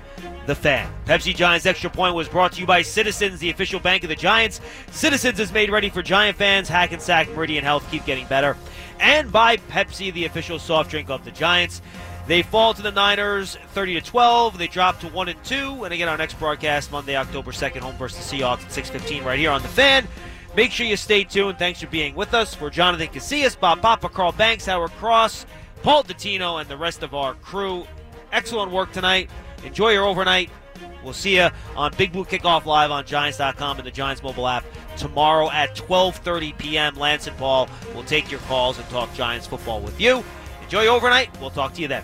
the Fan. Pepsi Giants Extra Point was brought to you by Citizens, the official bank of the Giants. Citizens is made ready for Giant fans. Hackensack Meridian Health keep getting better, and by Pepsi, the official soft drink of the Giants. They fall to the Niners 30 to 12. They drop to 1 and 2. And again, our next broadcast Monday, October 2nd, home versus the Seahawks at 6:15 right here on the Fan. Make sure you stay tuned. Thanks for being with us. For Jonathan Casillas, Bob Papa, Carl Banks, Howard Cross, Paul Dottino, and the rest of our crew. Excellent work tonight. Enjoy your overnight. We'll see you on Big Blue Kickoff Live on Giants.com and the Giants mobile app tomorrow at 12:30 p.m. Lance and Paul will take your calls and talk Giants football with you. Enjoy overnight. We'll talk to you then.